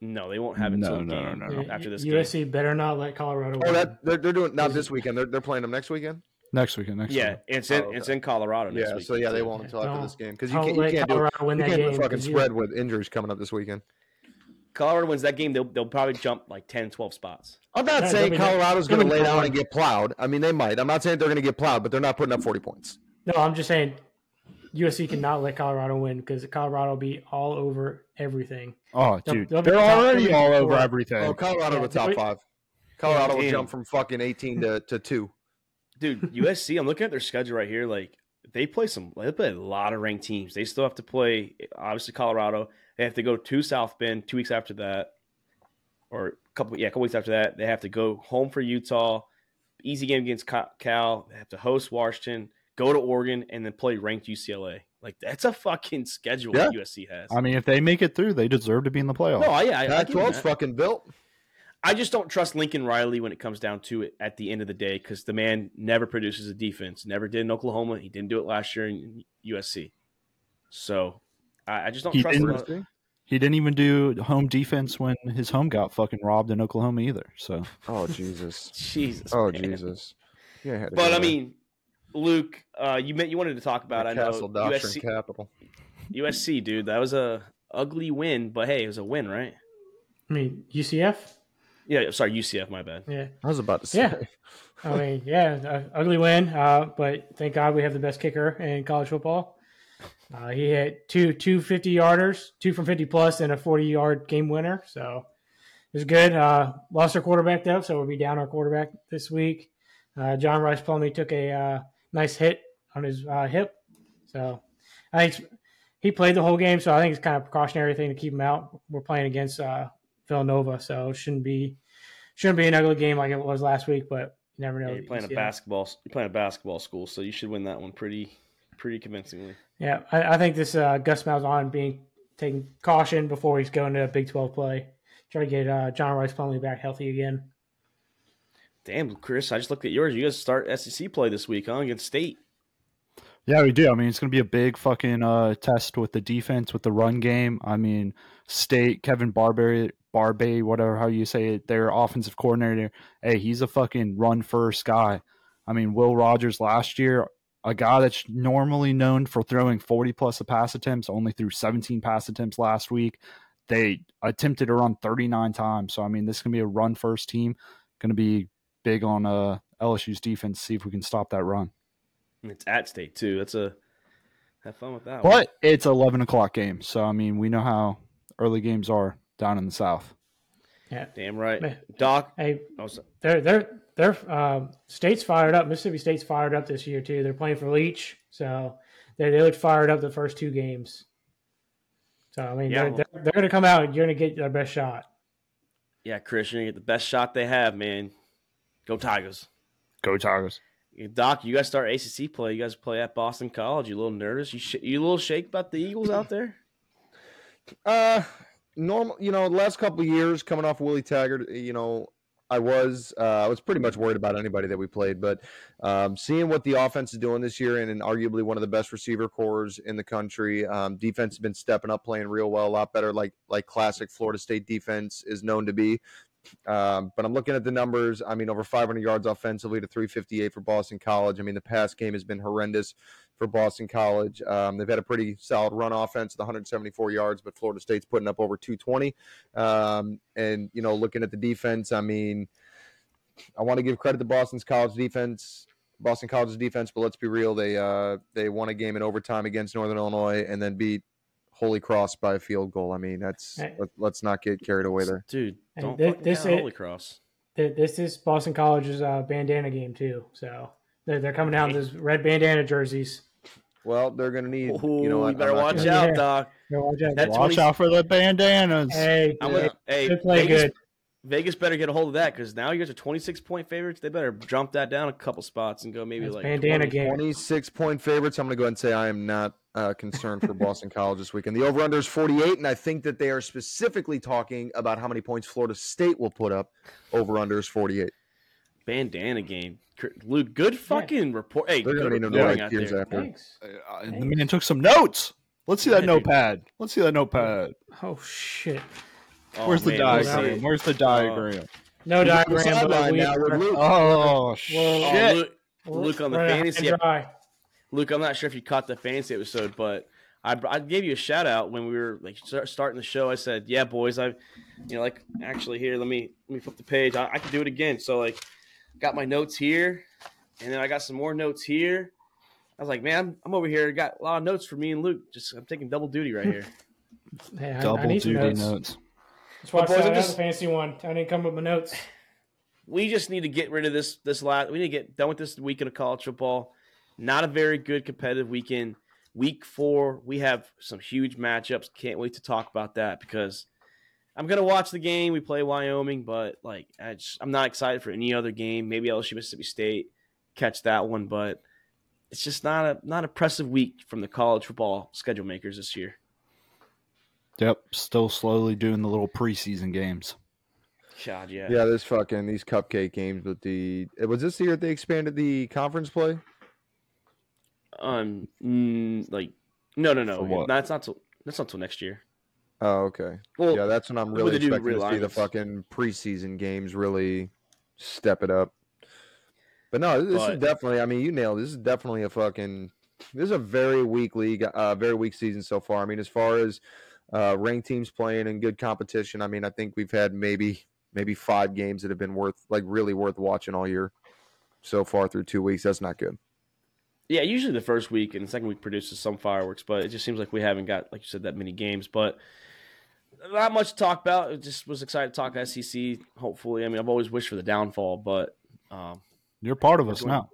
No, they won't have it No, until no, game no, no, Yeah, after this USC game. better not let Colorado Oh, win. that they're, they're doing not this weekend. They're, they're playing them next weekend. Next weekend, next Yeah, week. it's oh, in Oh, okay. it's in Colorado next Yeah, week. so yeah, they won't until after this game because you can't, you can't do Colorado win you can't do a game, fucking 'cause you- spread with injuries coming up this weekend. Colorado wins that game, they'll they'll probably jump like 10, 12 spots. I'm not Yeah, saying Colorado's going to lay down and get plowed. I mean, they might. I'm not saying they're going to get plowed, but they're not putting up 40 points. No, I'm just saying USC cannot let Colorado win because Colorado will be all over everything. Oh, they'll, dude. They'll they're already all over everything. Oh, Colorado Yeah, the top five. Colorado will jump from fucking 18 to, to two. Dude, USC, I'm looking at their schedule right here. Like they play some, they play a lot of ranked teams. They still have to play, obviously Colorado. They have to go to South Bend two weeks after that, or a couple, yeah, a couple weeks after that. They have to go home for Utah. Easy game against Cal. They have to host Washington, go to Oregon, and then play ranked UCLA. Like that's a fucking schedule that USC has. I mean, if they make it through, they deserve to be in the playoffs. no, I, I, I, Pac give them 12's that. fucking built. I just don't trust Lincoln Riley when it comes down to it at the end of the day because the man never produces a defense. Never did in Oklahoma. He didn't do it last year in USC. So I, I just don't He trust didn't- him. He didn't even do home defense when his home got fucking robbed in Oklahoma either. So Oh, Jesus. Jesus. Oh, man. Jesus. Yeah, But I mean, Luke, uh, you meant you wanted to talk about. The I know Castle Doctrine USC, Capital. USC, dude. That was a ugly win, but hey, it was a win, right? I mean UCF. Yeah, sorry, UCF. My bad. Yeah, I was about to say. Yeah. I mean, yeah, uh, ugly win. Uh, but thank God we have the best kicker in college football. Uh, he hit two two fifty yarders, two from fifty plus, and a forty yard game winner. So it was good. Uh, lost our quarterback though, so we'll be down our quarterback this week. Uh, John Rhys Plumlee took a uh, nice hit on his uh, hip, so I think he played the whole game. So I think it's kind of precautionary thing to keep him out. We're playing against uh, Villanova, so it shouldn't be shouldn't be an ugly game like it was last week. But you never know. Yeah, you're playing a UCF. basketball. You're playing a basketball school, so you should win that one pretty, pretty convincingly. Yeah, I, I think this uh, Gus Malzahn being taking caution before he's going to a Big Twelve play. Try to get uh, John Rhys Plumlee back healthy again. Damn, Chris, I just looked at yours. You guys start SEC play this week, huh? Against State. yeah, we do. I mean, it's going to be a big fucking uh, test with the defense, with the run game. I mean, State Kevin Barbary Barbay, whatever how you say it, their offensive coordinator. Hey, he's a fucking run first guy. I mean, Will Rogers last year, a guy that's normally known for throwing 40 plus of pass attempts, only threw 17 pass attempts last week. They attempted to run 39 times. So, I mean, this can be a run first team. Going to be big on uh, LSU's defense, see if we can stop that run. It's at state too. That's a have fun with that. one. But it's 11 o'clock game. So, I mean, we know how early games are down in the South. Yeah. damn right, Man. Doc. Hey, Oh, they're they're they're um, state's fired up. Mississippi State's fired up this year too. They're playing for Leach, so they they looked fired up the first two games. So I mean, Yeah, they're, well- they're, they're going to come out. and You're going to get their best shot. yeah, Chris, you're gonna get the best shot they have, man. Go Tigers. Go Tigers. Doc, you guys start ACC play. You guys play at Boston College. You a little nervous? You sh- you a little shake about the Eagles out there? Uh, normal. You know, the last couple years coming off Willie Taggart, you know, I was uh, I was pretty much worried about anybody that we played, but um, seeing what the offense is doing this year, and, and arguably one of the best receiver cores in the country, um, defense has been stepping up, playing real well, a lot better, like like classic Florida State defense is known to be. Um, but I'm looking at the numbers. I mean, over 500 yards offensively to 358 for Boston College. I mean, the pass game has been horrendous for Boston College. Um, they've had a pretty solid run offense, the 174 yards, but Florida State's putting up over 220. Um, and you know, looking at the defense, I mean, I want to give credit to Boston's college defense, Boston College's defense, but let's be real, they uh, they won a game in overtime against Northern Illinois and then beat Holy Cross by a field goal. I mean, that's Hey. let, let's not get carried away there. Dude, don't thi- fucking this is- Holy Cross. This is Boston College's uh, bandana game too. So they're, they're coming out in those red bandana jerseys. Well, they're going to need, Ooh, you know, what, you better watch gonna- out, Yeah. Doc. Go watch out. That Watch 20 out for the bandanas. Hey, I'm Yeah. gonna, hey, Good play, Vegas, good. Vegas better get a hold of that because now you guys are 26 point favorites. They better jump that down a couple spots and go maybe That's like bandana 20. game. 26 point favorites. I'm going to go ahead and say I am not uh, concerned for Boston College this weekend. The over under is 48, and I think that they are specifically talking about how many points Florida State will put up. Over under is 48. Bandana game. Luke, good fucking report. Hey, They're good going to need to reporting know out years there. after. Thanks. Uh, the man took some notes. Let's see that Yeah, dude. notepad. Let's see that notepad. Oh shit. Oh, Where's the man, we'll see diagram? Where's the diagram? No He's diagram. But sideline we, now with Luke. Oh Oh, shit! Luke, Luke on the Running high fantasy. Luke, I'm not sure if you caught the fantasy episode, but I, I gave you a shout out when we were like start, starting the show. I said, "Yeah, boys, I, you know, like actually here, let me let me flip the page. I, I can do it again." So like, got my notes here, and then I got some more notes here. I was like, "Man, I'm, I'm over here. Got a lot of notes for me and Luke. Just I'm taking double duty right here." Hey, I, I Double need duty notes. notes. That's why I But boys, said I'm have just- a fancy one. I didn't come with my notes. we just need to get rid of this this last we need to get done with this weekend of college football not a very good competitive weekend week four we have some huge matchups can't wait to talk about that because i'm gonna watch the game. We play wyoming but like I just, i'm not excited for any other game. Maybe lsu mississippi state catch that one but it's just not a not impressive week from the college football schedule makers this year. Yep, still slowly doing the little preseason games. god yeah. Yeah, this fucking these cupcake games with the it was this the year they expanded the conference play. um mm, like no no no. That's not till that's not till next year Oh, okay. well yeah, that's when I'm really expecting to see the fucking preseason games really step it up. But no, this But- is definitely. I mean, you nailed. it. This is definitely a fucking. This is a very weak league, uh, very weak season so far. I mean, as far as uh, ranked teams playing and good competition, I mean, I think we've had maybe maybe five games that have been worth like really worth watching all year so far through two weeks. That's not good. Yeah, usually the first week and the second week produces some fireworks, but it just seems like we haven't got, like you said, that many games. But not much to talk about. I just was excited to talk SEC. Hopefully, I mean, I've always wished for the downfall, but um, You're part of us going- now.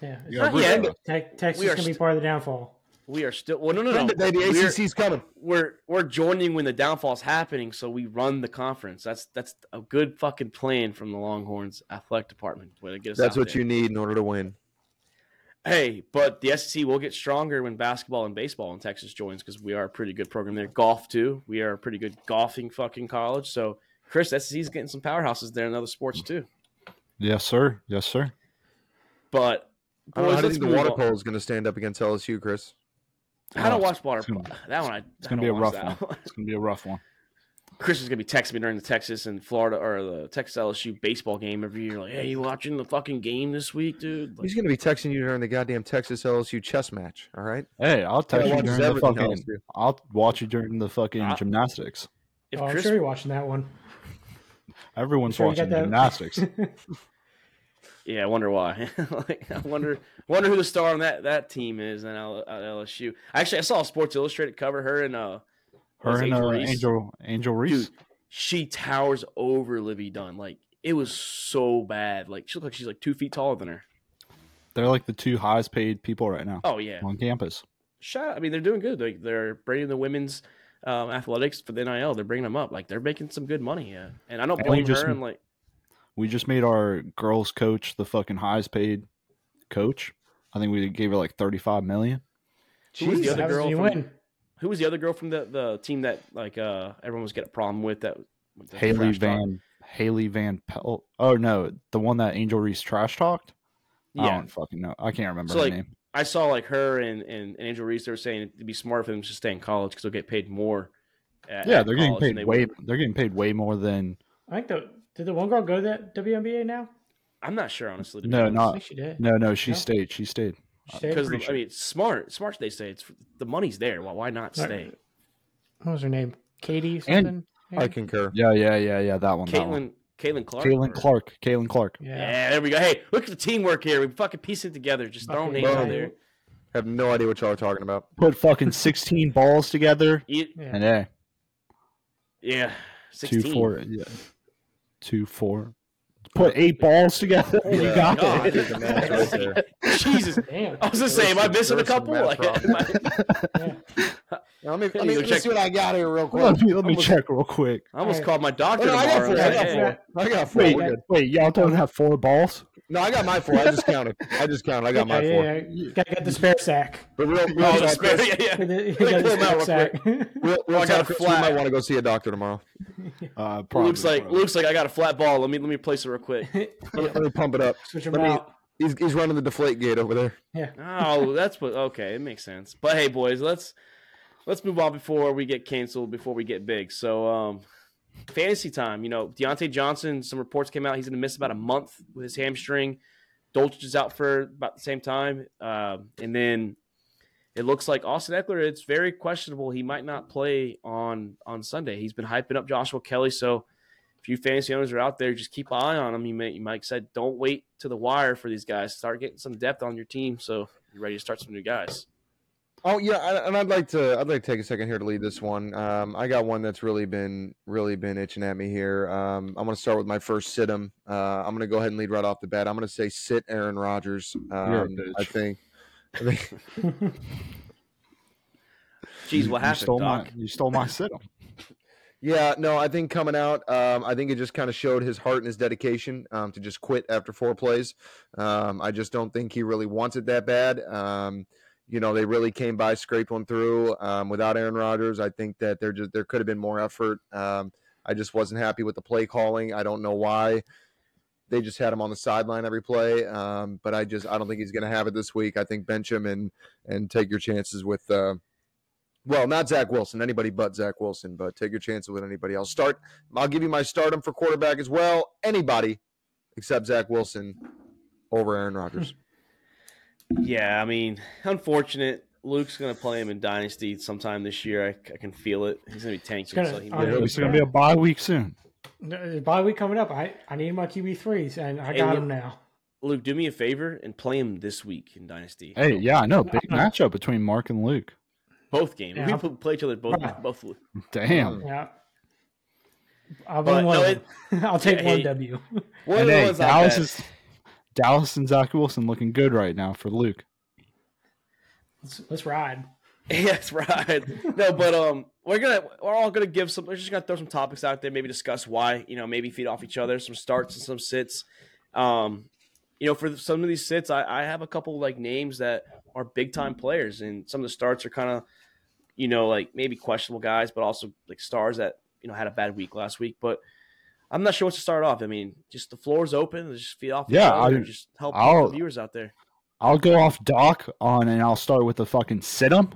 Yeah. You Not yet. Te- Texas We are can be part of the downfall. we are still. Well, no, no, no. Baby, We're, ACC's coming. we're we're joining when the downfall's happening, so we run the conference. That's that's a good fucking plan from the Longhorns athletic department. Way to get us That's out what there. you need in order to win. Hey, but the SEC will get stronger when basketball and baseball in Texas joins because we are a pretty good program there. Golf too. We are a pretty good golfing fucking college. So Chris, SEC's getting some powerhouses there in other sports too. Yes, sir. Yes, sir. But I don't boys, how do you let's think the water on. polo is going to stand up against LSU, Chris? I don't Oh, watch water. it's gonna- that one, I, It's gonna be a rough that one. It's gonna be a rough one. Chris is gonna be texting me during the Texas and Florida or the Texas LSU baseball game every year. Like, hey, you watching the fucking game this week, dude? Like, He's gonna be texting you during the goddamn Texas LSU chess match. All right. Hey, I'll text you watches during the fucking. else. I'll watch you during the fucking I- gymnastics. if oh, I'm sure you're watching that one. Everyone's Sure watching gymnastics. yeah, I wonder why. like, I wonder, wonder who the star on that that team is in L- at LSU. Actually, I saw a Sports Illustrated cover her and uh, Her and Angel uh, Reese? Angel Angel Reese. dude, she towers over Livvy Dunne. Like it was so bad. Like she looked like she's like two feet taller than her. They're like the two highest paid people right now Oh yeah, on campus. shout out. I mean, they're doing good. Like they're bringing the women's um, athletics for the NIL. They're bringing them up. Like they're making some good money. Yeah, and I don't And blame just- her. And like, We just made our girls coach the fucking highest paid coach. I think we gave her like thirty five million. Who was the other happens girl when you from- win? Who was the other girl from the the team that like uh everyone was getting a problem with? That with Haley trash talk? Van Haley Van Pelt. Oh no, the one that Angel Reese trash talked. I don't fucking know. I can't remember So, her like, name. I saw like her and, and, and Angel Reese. They were saying it'd be smart for them to stay in college because they'll get paid more. At, Yeah, they're getting paid they way. would- They're getting paid way more than. I think the did the one girl go to that WNBA now? I'm not sure honestly. to No, honest. I not think she did. no, no. She No? stayed. She stayed. Uh, she stayed? because pretty I mean, it's smart. Smart. They say it's the money's there. Well, why not Right. stay? what was her name? Katie And- something. I concur. Yeah, yeah, yeah, yeah. That one. that one. Caitlin. Caitlin Clark. Caitlin or- Clark. Caitlin Clark. Yeah. Yeah, there we go. Hey, look at the teamwork here. We fucking piece it together. Just throwing Fucking names out boom. there. Have no idea what y'all are talking about. Put fucking sixteen balls together, Eat, Yeah. and hey, yeah, Two four, yeah, two four. Put eight balls together, and you got God. it. Did the math right. Jesus. Damn. I was the same. say, am I missing a couple? Like, problems. Yeah. Let me, let me, let me check- see what I got here real quick. Let me let me Almost- check real quick. I almost Alright. called my doctor no, I got tomorrow. four. I got four. I got four. Wait, wait, y'all don't have four balls? No, I got my four. I just counted. I just counted. I got my yeah, four. yeah, yeah. You got, got the spare sack. But real, real Oh, the talk, spare, yeah, yeah. You got the- you Let me got the pull 'em out spare sack. real, real I got talk, a Chris, we flat. might want to go see a doctor tomorrow. Uh, probably, looks like probably. looks like I got a flat ball. Let me let me place it real quick. Let me, let me pump it up. Switch them Let me- out. He's, he's running the deflate gate over there. Yeah. Oh, that's what. Okay, it makes sense. But hey, boys, let's let's move on before we get canceled. Before we get big. So, um, fantasy time. You know, Diontae Johnson. Some reports came out he's going to miss about a month with his hamstring. Dulcich is out for about the same time, um, and then it looks like Austin Ekeler. It's very questionable. He might not play on on Sunday. He's been hyping up Joshua Kelley. So, if you fantasy owners are out there, just keep an eye on him. You may, might said, don't wait to the wire for these guys. Start getting some depth on your team, so you're ready to start some new guys. Oh yeah, I- and I'd like to I'd like to take a second here to lead this one. Um, I got one that's really been really been itching at me here. Um, I'm going to start with my first sit 'em. Uh, I'm going to go ahead and lead right off the bat. I'm going to say sit Aaron Rodgers. Um, You're a bitch. I think. I think Jeez, You- what you happened, Stole Doc? my, you stole my sit him. Yeah, no, I think coming out, um, I think it just kind of showed his heart and his dedication um, to just quit after four plays. Um, I just don't think he really wants it that bad. You know, they really came by, scraped one through um, without Aaron Rodgers. I think that there just there could have been more effort. Um, I just wasn't happy with the play calling. I don't know why. They just had him on the sideline every play, um, but I just I don't think he's going to have it this week. I think bench him and and take your chances with. Uh, well, not Zach Wilson, anybody but Zach Wilson, but take your chances with anybody else. Start. I'll give you my stardom for quarterback as well. Anybody except Zach Wilson over Aaron Rodgers. Yeah, I mean, unfortunate. Luke's going to play him in Dynasty sometime this year. I, I can feel it. He's going to be tanking. gonna- so he might- yeah. It's going to be a bye week soon. The bye week coming up. I, I need my QB threes, and I Hey, got look- them now. Luke, do me a favor and play him this week in Dynasty. Hey, yeah, I know. Big matchup between Mark and Luke. Both games. Yeah. We pl- play each other both. Right. Both. Damn. Yeah. I'll But, win one. no, of them. I'll take yeah, one hey, W. One of And the hey, ones I Dallas bet. is Dallas and Zach Wilson looking good right now for Luke. Let's, let's ride. Yes, right. No, but um, we're gonna we're all gonna give some. We're just gonna throw some topics out there, maybe discuss why you know maybe feed off each other, some starts and some sits. Um, you know, for some of these sits, I, I have a couple like names that are big time players, and some of the starts are kind of you know like maybe questionable guys, but also like stars that you know had a bad week last week. But I'm not sure what to start off. I mean, just the floor's open. Just feed off. Yeah, I- and just help I'll- the viewers out there. I'll go off Doc on, and I'll start with the fucking sit sit 'em.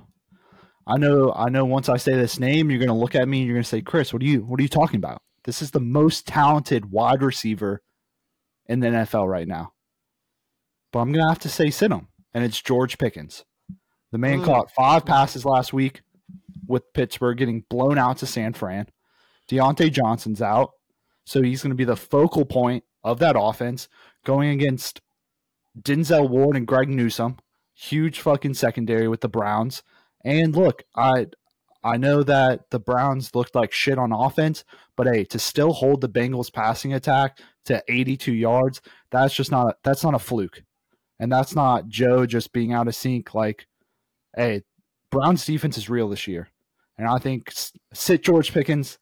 I know I know once I say this name, you're gonna look at me and you're gonna say, Chris, what are you what are you talking about? This is the most talented wide receiver in the NFL right now. But I'm gonna have to say sit him, and it's George Pickens. The man Mm. caught five passes last week with Pittsburgh getting blown out to San Fran. Diontae Johnson's out. So he's going to be the focal point of that offense going against Denzel Ward and Greg Newsome. Huge fucking secondary with the Browns. And look, I I know that the Browns looked like shit on offense, but hey, to still hold the Bengals passing attack to 82 yards, that's just not a, that's not a fluke. And that's not Joe just being out of sync like hey, Browns defense is real this year. And I think sit George Pickens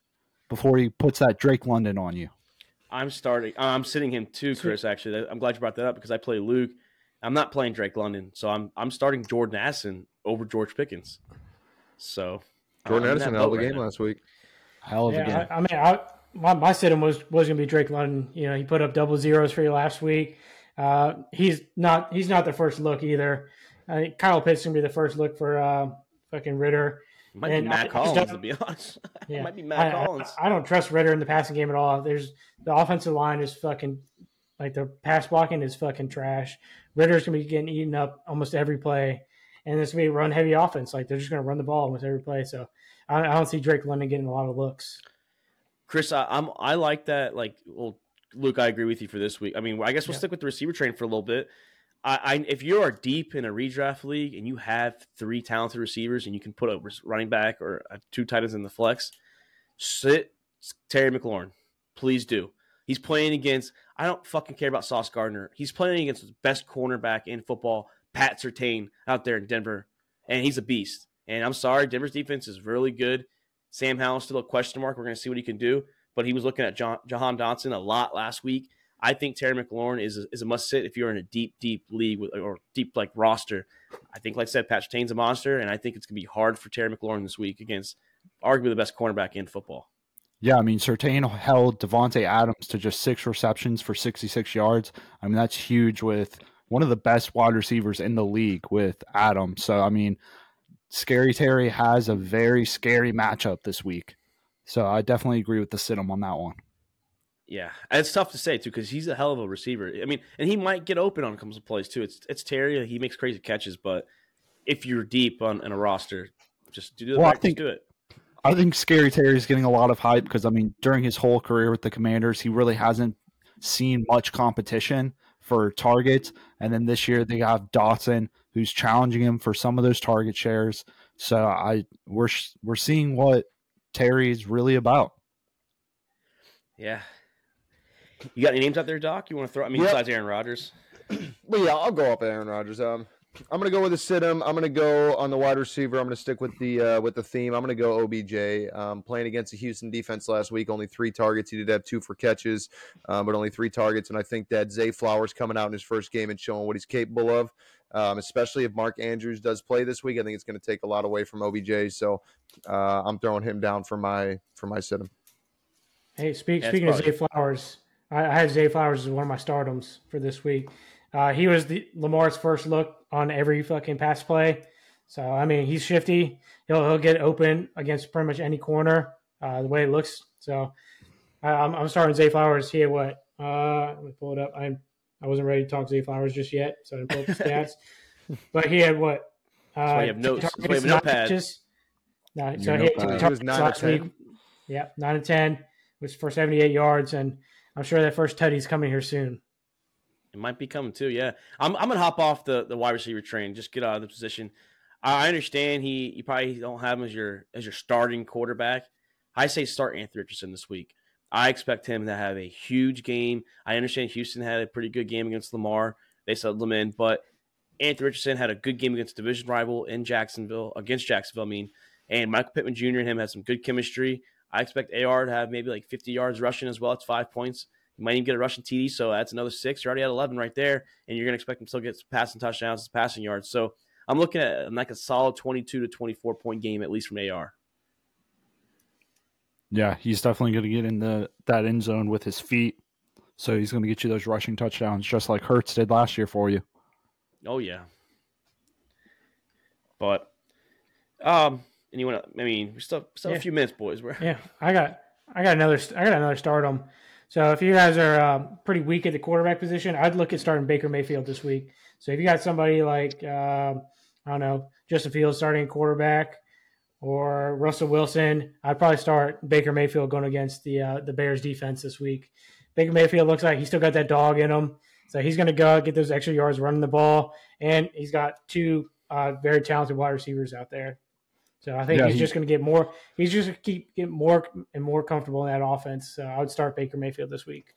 before he puts that Drake London on you. I'm starting. uh, I'm sitting him too, Chris. Actually, I'm glad you brought that up because I play Luke. I'm not playing Drake London, so I'm I'm starting Jordan Addison over George Pickens. So Jordan I'm Addison held boat the right game now. last week. Hell of a game. I, I mean, I, my my sit-in was was going to be Drake London. You know, he put up double zeros for you last week. Uh, he's not he's not the first look either. I think Kyle Pitts going to be the first look for uh, fucking Ridder. Might be And I- Matt I Collins to be honest. Yeah, it might be Matt I, I- Collins. I, don't trust Ridder in the passing game at all. There's the offensive line is fucking like the pass blocking is fucking trash. Ridder's gonna be getting eaten up almost every play, and this will be a run heavy offense. Like they're just gonna run the ball almost every play. So I, I don't see Drake London getting a lot of looks. Chris, I, I'm I like that. Like, well, Luke, I agree with you for this week. I mean, I guess we'll Yeah. stick with the receiver train for a little bit. I, I if you are deep in a redraft league and you have three talented receivers and you can put a running back or uh two tight ends in the flex, sit Terry McLaurin. Please do. He's playing against. I don't fucking care about Sauce Gardner. He's playing against the best cornerback in football, Pat Surtain, out there in Denver, and he's a beast. And I'm sorry, Denver's defense is really good. Sam Howell's still a question mark. We're going to see what he can do. But he was looking at John, Jahan Dotson a lot last week. I think Terry McLaurin is a, is a must sit if you're in a deep, deep league with, or deep like roster. I think, like I said, Pat Surtain's a monster, and I think it's going to be hard for Terry McLaurin this week against arguably the best cornerback in football. Yeah, I mean, Surtain held Davante Adams to just six receptions for 66 yards. I mean, that's huge with one of the best wide receivers in the league with Adams. So, I mean, Scary Terry has a very scary matchup this week. So, I definitely agree with the sit on that one. Yeah, and it's tough to say too because he's a hell of a receiver. I mean, and he might get open on a couple of plays too. It's it's Terry. He makes crazy catches, but if you're deep on in a roster, just do the Well, I think- do it. I think Scary Terry is getting a lot of hype because I mean, during his whole career with the Commanders, he really hasn't seen much competition for targets. And then this year they have Dotson, who's challenging him for some of those target shares. So I we're we're seeing what Terry is really about. Yeah. You got any names out there, Doc? You want to throw? I mean, Yep. besides Aaron Rodgers. But yeah, I'll go up Aaron Rodgers. Um, I'm gonna go with a sit him. I'm gonna go on the wide receiver. I'm gonna stick with the uh, with the theme. I'm gonna go OBJ. Um, playing against the Houston defense last week, only three targets. He did have two for catches, um, but only three targets. And I think that Zay Flowers coming out in his first game and showing what he's capable of. Um, especially if Mark Andrews does play this week, I think it's going to take a lot away from OBJ. So uh, I'm throwing him down for my for my sit him. Hey, speak, Yeah, it's speaking of Zay Flowers, I, I had Zay Flowers as one of my stardoms for this week. Uh, he was the Lamar's first look on every fucking pass play. So I mean, he's shifty. He'll he'll get open against pretty much any corner. Uh, the way it looks. So I, I'm I'm starting Zay Flowers. He had what? Uh, let me pull it up. I I wasn't ready to talk Zay Flowers just yet, so I didn't pull up the stats. but he had what? Uh, why you have notes. Why you have a targets, nine notepad. No, Your so he had. He was nine or last 10. week. Yeah, nine and ten was for seventy eight yards, and I'm sure that first Teddy's coming here soon. It might be coming too. Yeah, I'm. I'm gonna hop off the, the wide receiver train. Just get out of the position. I understand he. You probably don't have him as your as your starting quarterback. I say start Anthony Richardson this week. I expect him to have a huge game. I understand Houston had a pretty good game against Lamar. They settled him in, but Anthony Richardson had a good game against division rival in Jacksonville against Jacksonville. I mean, and Michael Pittman Jr. and him had some good chemistry. I expect AR to have maybe like 50 yards rushing as well. It's five points. You might even get a rushing TD, so that's another six. You're already at 11 right there, and you're going to expect him to still get some passing touchdowns, passing yards. So I'm looking at like a solid 22 to 24 point game at least from AR. Yeah, he's definitely going to get in the that end zone with his feet. So he's going to get you those rushing touchdowns, just like Hurts did last year for you. Oh yeah. But um Anyone? I mean, we still still Yeah. a few minutes, boys. We're Yeah, I got I got another I got another stardom. So if you guys are um, pretty weak at the quarterback position, I'd look at starting Baker Mayfield this week. So if you got somebody like um I don't know Justin Fields starting quarterback or Russell Wilson, I'd probably start Baker Mayfield going against the uh, the Bears defense this week. Baker Mayfield looks like he's still got that dog in him, so he's going to go get those extra yards running the ball, and he's got two uh, very talented wide receivers out there. So I think Yeah, he's he- just going to get more. He's just going to keep get more and more comfortable in that offense. So I would start Baker Mayfield this week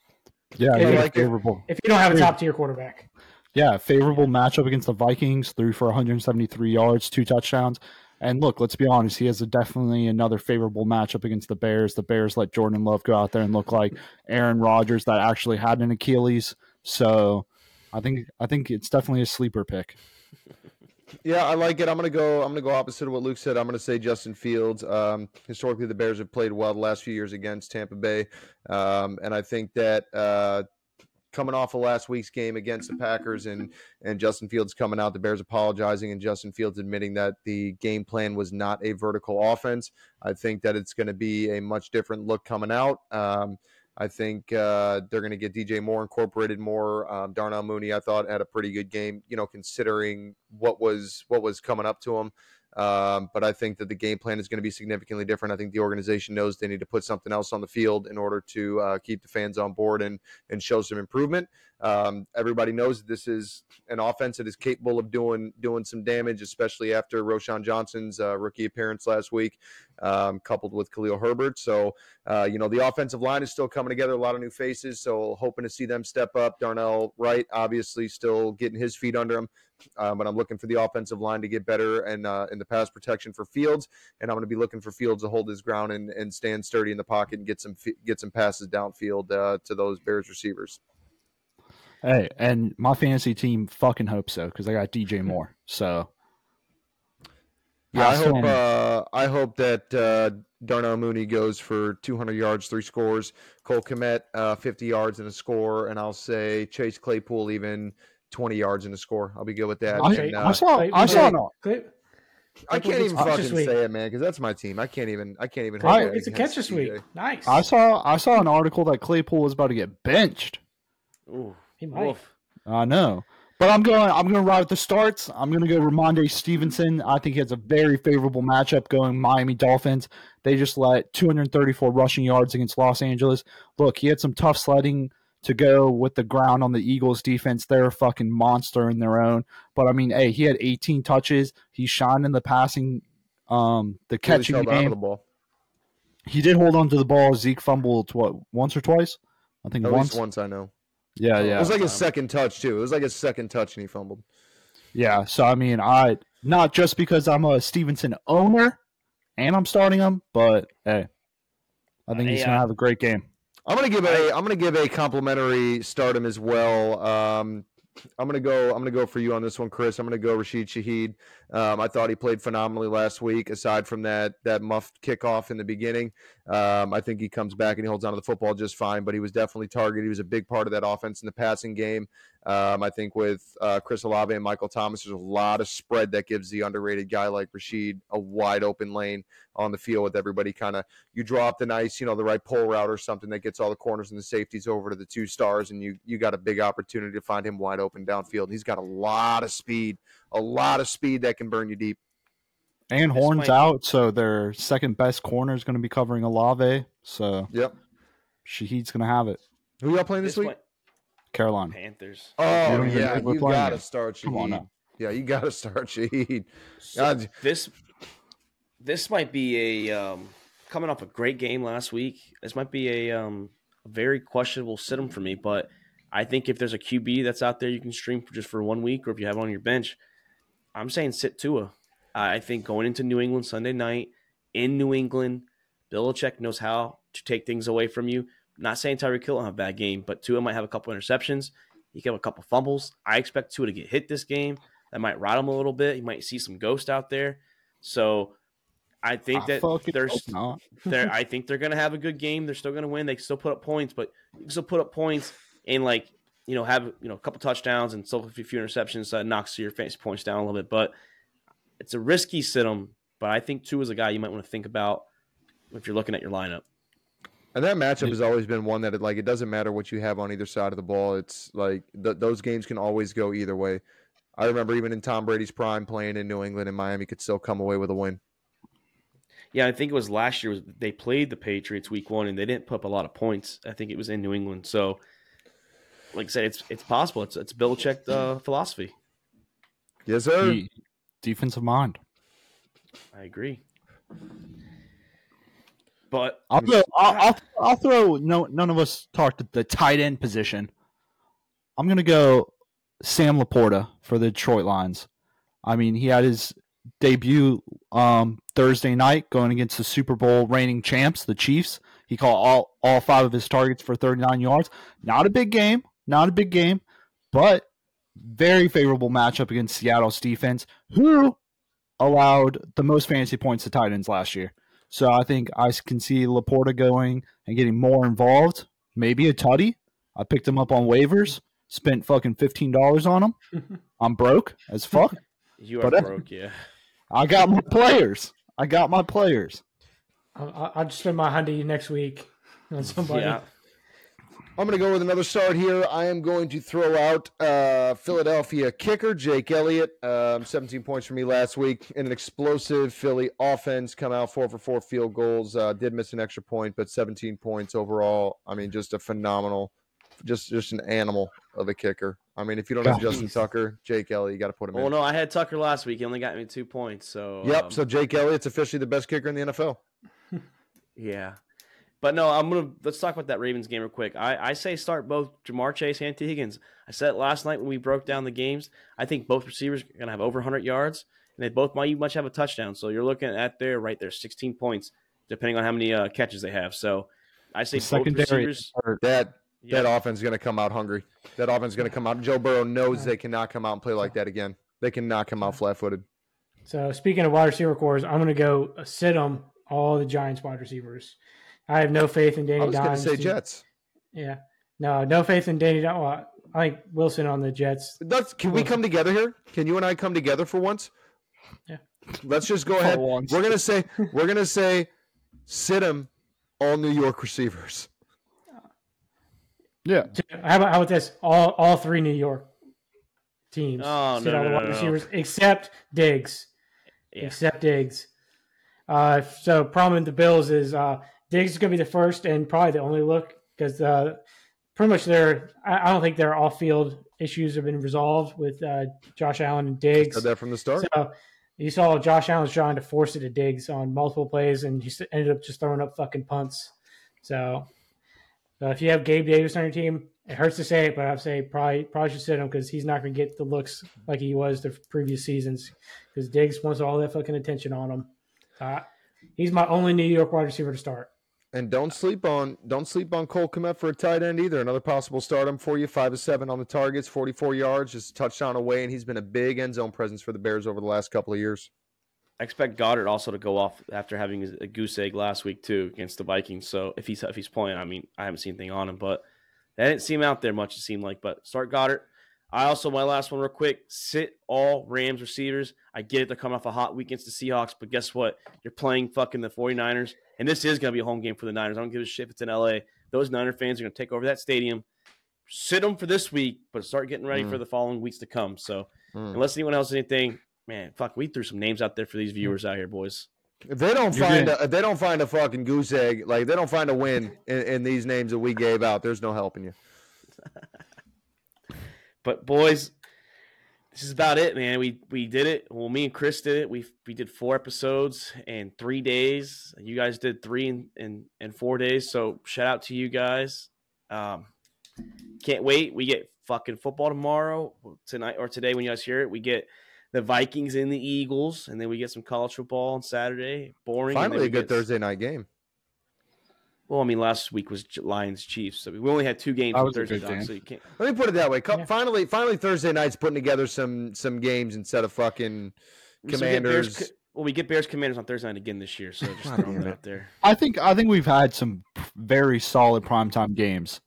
Yeah, I you got a like favorable. if you don't have a top tier quarterback. Yeah, favorable matchup against the Vikings, threw for 173 yards, two touchdowns. And look, let's be honest, he has a definitely another favorable matchup against the Bears. The Bears let Jordan Love go out there and look like Aaron Rodgers that actually had an Achilles. So I think I think it's definitely a sleeper pick. Yeah, I like it. I'm gonna go. I'm gonna go opposite of what Luke said. I'm gonna say Justin Fields. Um, historically, the Bears have played well the last few years against Tampa Bay, um, and I think that uh, coming off of last week's game against the Packers and and Justin Fields coming out, the Bears apologizing and Justin Fields admitting that the game plan was not a vertical offense. I think that it's going to be a much different look coming out. Um, I think uh, they're going to get DJ Moore incorporated more. Um, Darnell Mooney, I thought, had a pretty good game. You know, considering what was what was coming up to him. Um, but I think that the game plan is going to be significantly different. I think the organization knows they need to put something else on the field in order to uh, keep the fans on board and and show some improvement. Um, everybody knows this is an offense that is capable of doing doing some damage, especially after Roschon Johnson's uh, rookie appearance last week, um, coupled with Khalil Herbert. So uh, you know, the offensive line is still coming together, a lot of new faces. So hoping to see them step up. Darnell Wright, obviously, still getting his feet under him. Um, but I'm looking for the offensive line to get better and uh, in the pass protection for Fields. And I'm going to be looking for Fields to hold his ground and, and stand sturdy in the pocket and get some get some passes downfield uh, to those Bears receivers. Hey, and my fantasy team fucking hope so because I got DJ Moore. So Yeah, I hope uh, I hope that uh, Darnell Mooney goes for 200 yards, three scores. Cole Kmet, uh, 50 yards and a score, and I'll say Chase Claypool even 20 yards and a score. I'll be good with that. I, And, I uh, saw Clay- I saw Clay- an, Clay- I can't even Claypool gets catch this fucking week. say it, man, because that's my team. I can't even. I can't even. Claypool hold gets a that catch this week. Nice. I saw I saw an article that Claypool was about to get benched. Ooh, He might. woof. I know. But I'm going I'm going to ride with the starts. I'm going to go Rhamondre Stevenson. I think he has a very favorable matchup going Miami Dolphins. They just let 234 rushing yards against Los Angeles. Look, he had some tough sledding to go with the ground on the Eagles defense. They're a fucking monster in their own. But I mean, hey, he had 18 touches. He shined in the passing um the Really catching held on to game. the ball. He did hold on to the ball. Zeke fumbled what once or twice? I think At once. least once I know. Yeah, yeah. It was like his Um, second touch too. It was like his second touch, and he fumbled. Yeah, so I mean, I not just because I'm a Stevenson owner and I'm starting him, but hey, I think he's Hey, gonna uh, have a great game. I'm gonna give a I'm gonna give a complimentary stardom as well. Um, I'm gonna go I'm gonna go for you on this one, Chris. I'm gonna go Rashid Shaheed. Um, I thought he played phenomenally last week. Aside from that that muffed kickoff in the beginning, um, I think he comes back and he holds on to the football just fine. But he was definitely targeted. He was a big part of that offense in the passing game. Um, I think with uh, Chris Olave and Michael Thomas, there's a lot of spread that gives the underrated guy like Rashid a wide open lane on the field with everybody kind of you draw up the nice, you know, the right pull route or something that gets all the corners and the safeties over to the two stars, and you you got a big opportunity to find him wide open downfield. He's got a lot of speed, a lot of speed that can burn you deep. And Horn's might- out, so their second best corner is gonna be covering Olave. So Yep. Shaheed's gonna have it. Who y'all playing this, This week? might- Carolina. Panthers. Oh don't yeah, we're you playing got to yet. start Come on Shaheed. now. Yeah, you got to start Shaheed. So this this might be a um, coming off a great game last week. This might be a, um, very questionable sit 'em for me, but I think if there's a QB that's out there you can stream for just for one week, or if you have it on your bench, I'm saying sit Tua. I think going into New England Sunday night in New England, Bill Belichick knows how to take things away from you. Not saying Tyreek Hill will have a bad game, but Tua might have a couple interceptions. He could have a couple fumbles. I expect Tua to get hit this game. That might rot him a little bit. He might see some ghost out there. So I think I that hope not. they're I think they're gonna have a good game. They're still gonna win. They can still put up points, but you can still put up points and like you know have you know a couple touchdowns and still a few interceptions that knocks your fantasy points down a little bit. But it's a risky sit 'em but I think Tua is a guy you might want to think about if you're looking at your lineup. And that matchup has always been one that it, like it doesn't matter what you have on either side of the ball. It's like th- those games can always go either way. I remember even in Tom Brady's prime playing in New England and Miami could still come away with a win. Yeah, I think it was last year. They played the Patriots week one, and they didn't put up a lot of points. I think it was in New England. So, like I said, it's it's possible. It's it's Belichick uh, philosophy. Yes, sir. De- defensive mind. I agree. But I'll throw, I'll, I'll, I'll throw. No, none of us talked the tight end position. I'm gonna go Sam Laporta for the Detroit Lions. I mean, he had his debut um, Thursday night going against the Super Bowl reigning champs, the Chiefs. He caught all all five of his targets for 39 yards. Not a big game, not a big game, but very favorable matchup against Seattle's defense, who allowed the most fantasy points to Titans last year. So I think I can see Laporta going and getting more involved. Maybe a tutty. I picked him up on waivers. Spent fucking fifteen dollars on him. I'm broke as fuck. you are But- broke, yeah. I got my players. I got my players. I'll, I'll just spend my hundy next week on somebody. Yeah. I'm going to go with another start here. I am going to throw out uh, Philadelphia kicker Jake Elliott. Um, 17 points for me last week in an explosive Philly offense. Come out four for four field goals. Uh, did miss an extra point, but 17 points overall. I mean, just a phenomenal, just just an animal of a kicker. I mean, if you don't have God. Justin Tucker, Jake Elliott, you got to put him Well, in. Well, no, I had Tucker last week. He only got me two points. So Yep. um, so Jake Elliott's officially the best kicker in the NFL. Yeah. But no, I'm gonna let's talk about that Ravens game real quick. I, I say start both Ja'Marr Chase and Tee Higgins. I said it last night when we broke down the games. I think both receivers are gonna have over 100 yards, and they both might much have a touchdown. So you're looking at there right there, 16 points, depending on how many uh, catches they have. So I say The both secondary. receivers. are- That Yeah, that offense is going to come out hungry. That offense is going to come out. Joe Burrow knows they cannot come out and play like that again. They cannot come out flat footed. So speaking of wide receiver cores, I'm going to go sit them all the Giants wide receivers. I have no faith in Danny I was going to say to- Jets. Yeah, no, no faith in Danny. Dimes. Well, I think Wilson on the Jets. That's, can we come together here? Can you and I come together for once? Yeah. Let's just go ahead. Once. We're gonna say we're gonna say sit him all New York receivers. Yeah. How about how about this? All all three New York teams Oh, sit no, all the no, wide no, no. receivers except Diggs. Yeah. Except Diggs. Uh, so problem with the Bills is uh, Diggs is going to be the first and probably the only look because uh, pretty much their I, I don't think their off field issues have been resolved with uh, Josh Allen and Diggs. Said that from the start. So you saw Josh Allen was trying to force it to Diggs on multiple plays, and he ended up just throwing up fucking punts. So, so if you have Gabe Davis on your team, it hurts to say it, but I'd say probably probably should sit him because he's not going to get the looks like he was the previous seasons because Diggs wants all that fucking attention on him. Uh, he's my only New York wide receiver to start. And don't sleep on don't sleep on Cole Kmet for a tight end either. Another possible stardom for you. Five to seven on the targets, forty four yards, just a touchdown away, and he's been a big end zone presence for the Bears over the last couple of years. I expect Goddard also to go off after having a goose egg last week too against the Vikings. So if he's if he's playing, I mean, I haven't seen anything on him, but that didn't seem out there much. It seemed like, but start Goddard. I also my last one real quick. Sit all Rams receivers. I get it; they're coming off a hot week against the Seahawks, but guess what? You're playing fucking the 49ers, and this is going to be a home game for the Niners. I don't give a shit if it's in LA. Those Niner fans are going to take over that stadium. Sit them for this week, but start getting ready Mm. for the following weeks to come. So Mm. unless anyone else has anything, man, fuck, we threw some names out there for these viewers out here, boys. If they don't You're find a, if they don't find a fucking goose egg, like they don't find a win in, in these names that we gave out, there's no helping you. But boys, this is about it, man. We we did it. Well, me and Chris did it. We we did four episodes in three days. You guys did three in in, in four days. So shout out to you guys. Um, can't wait. We get fucking football tomorrow, tonight or today when you guys hear it. We get the Vikings and the Eagles, and then we get some college football on Saturday. Boring. Finally, a good Thursday night game. Well, I mean, last week was Lions Chiefs, so we only had two games That on was a Thursday, good Doc, so you can't. Let me put it that way. Co- Yeah. Finally, finally, Thursday night's putting together some some games instead of fucking So we get Bears Commanders. Well, we get Bears Commanders on Thursday night again this year, so just throwing that it. out there. I think I think we've had some very solid primetime games.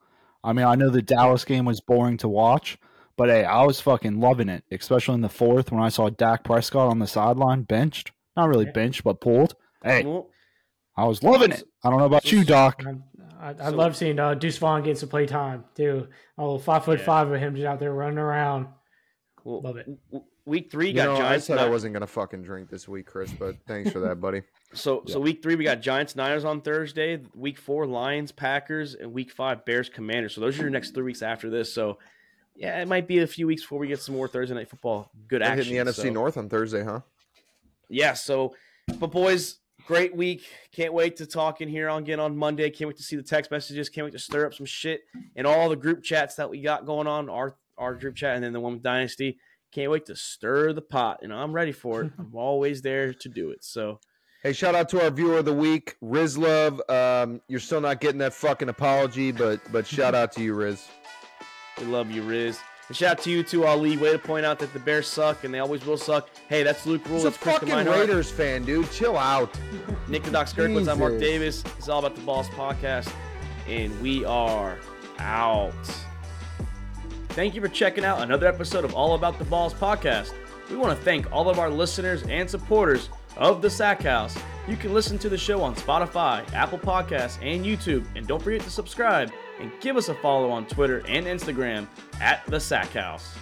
I mean, I know the Dallas game was boring to watch, but hey, I was fucking loving it, especially in the fourth when I saw Dak Prescott on the sideline benched. Not really Yeah. bench, but pulled. Hey, Well, I was loving it. I don't know about you, Doc. I, I, I So- love seeing uh, Deuce Vaughn getting some play time too. Oh, five foot Yeah. five of him just out there running around. well, Love it. w- w- Week three You got know, I Giants. said I wasn't gonna fucking drink this week, Chris, but thanks for that, buddy. So so week three we got Giants Niners on Thursday. Week four Lions Packers and week five Bears Commanders. So those are your next three weeks after this. So yeah, it might be a few weeks before we get some more Thursday night football. Good We're action. hitting the NFC North on Thursday, huh? Yeah. So, but boys, great week. Can't wait to talk in here on again on Monday. Can't wait to see the text messages. Can't wait to stir up some shit and all the group chats that we got going on. Our our group chat and then the one with Dynasty. Can't wait to stir the pot. And I'm ready for it. I'm always there to do it. So. Hey, shout out to our viewer of the week, Riz Love. Um, you're still not getting that fucking apology, but but shout out to you, Riz. We love you, Riz. And shout out to you too, Ali. Way to point out that the Bears suck and they always will suck. Hey, that's Luke Rule. He's a fucking Raiders fan, dude. Chill out. Nick the Doc Skirkwitz. I'm Mark Davis. It's all about the Balls podcast. And we are out. Thank you for checking out another episode of All About the Balls podcast. We want to thank all of our listeners and supporters of the Sack House. You can listen to the show on Spotify, Apple Podcasts, and YouTube. And don't forget to subscribe and give us a follow on Twitter and Instagram at the Sack House.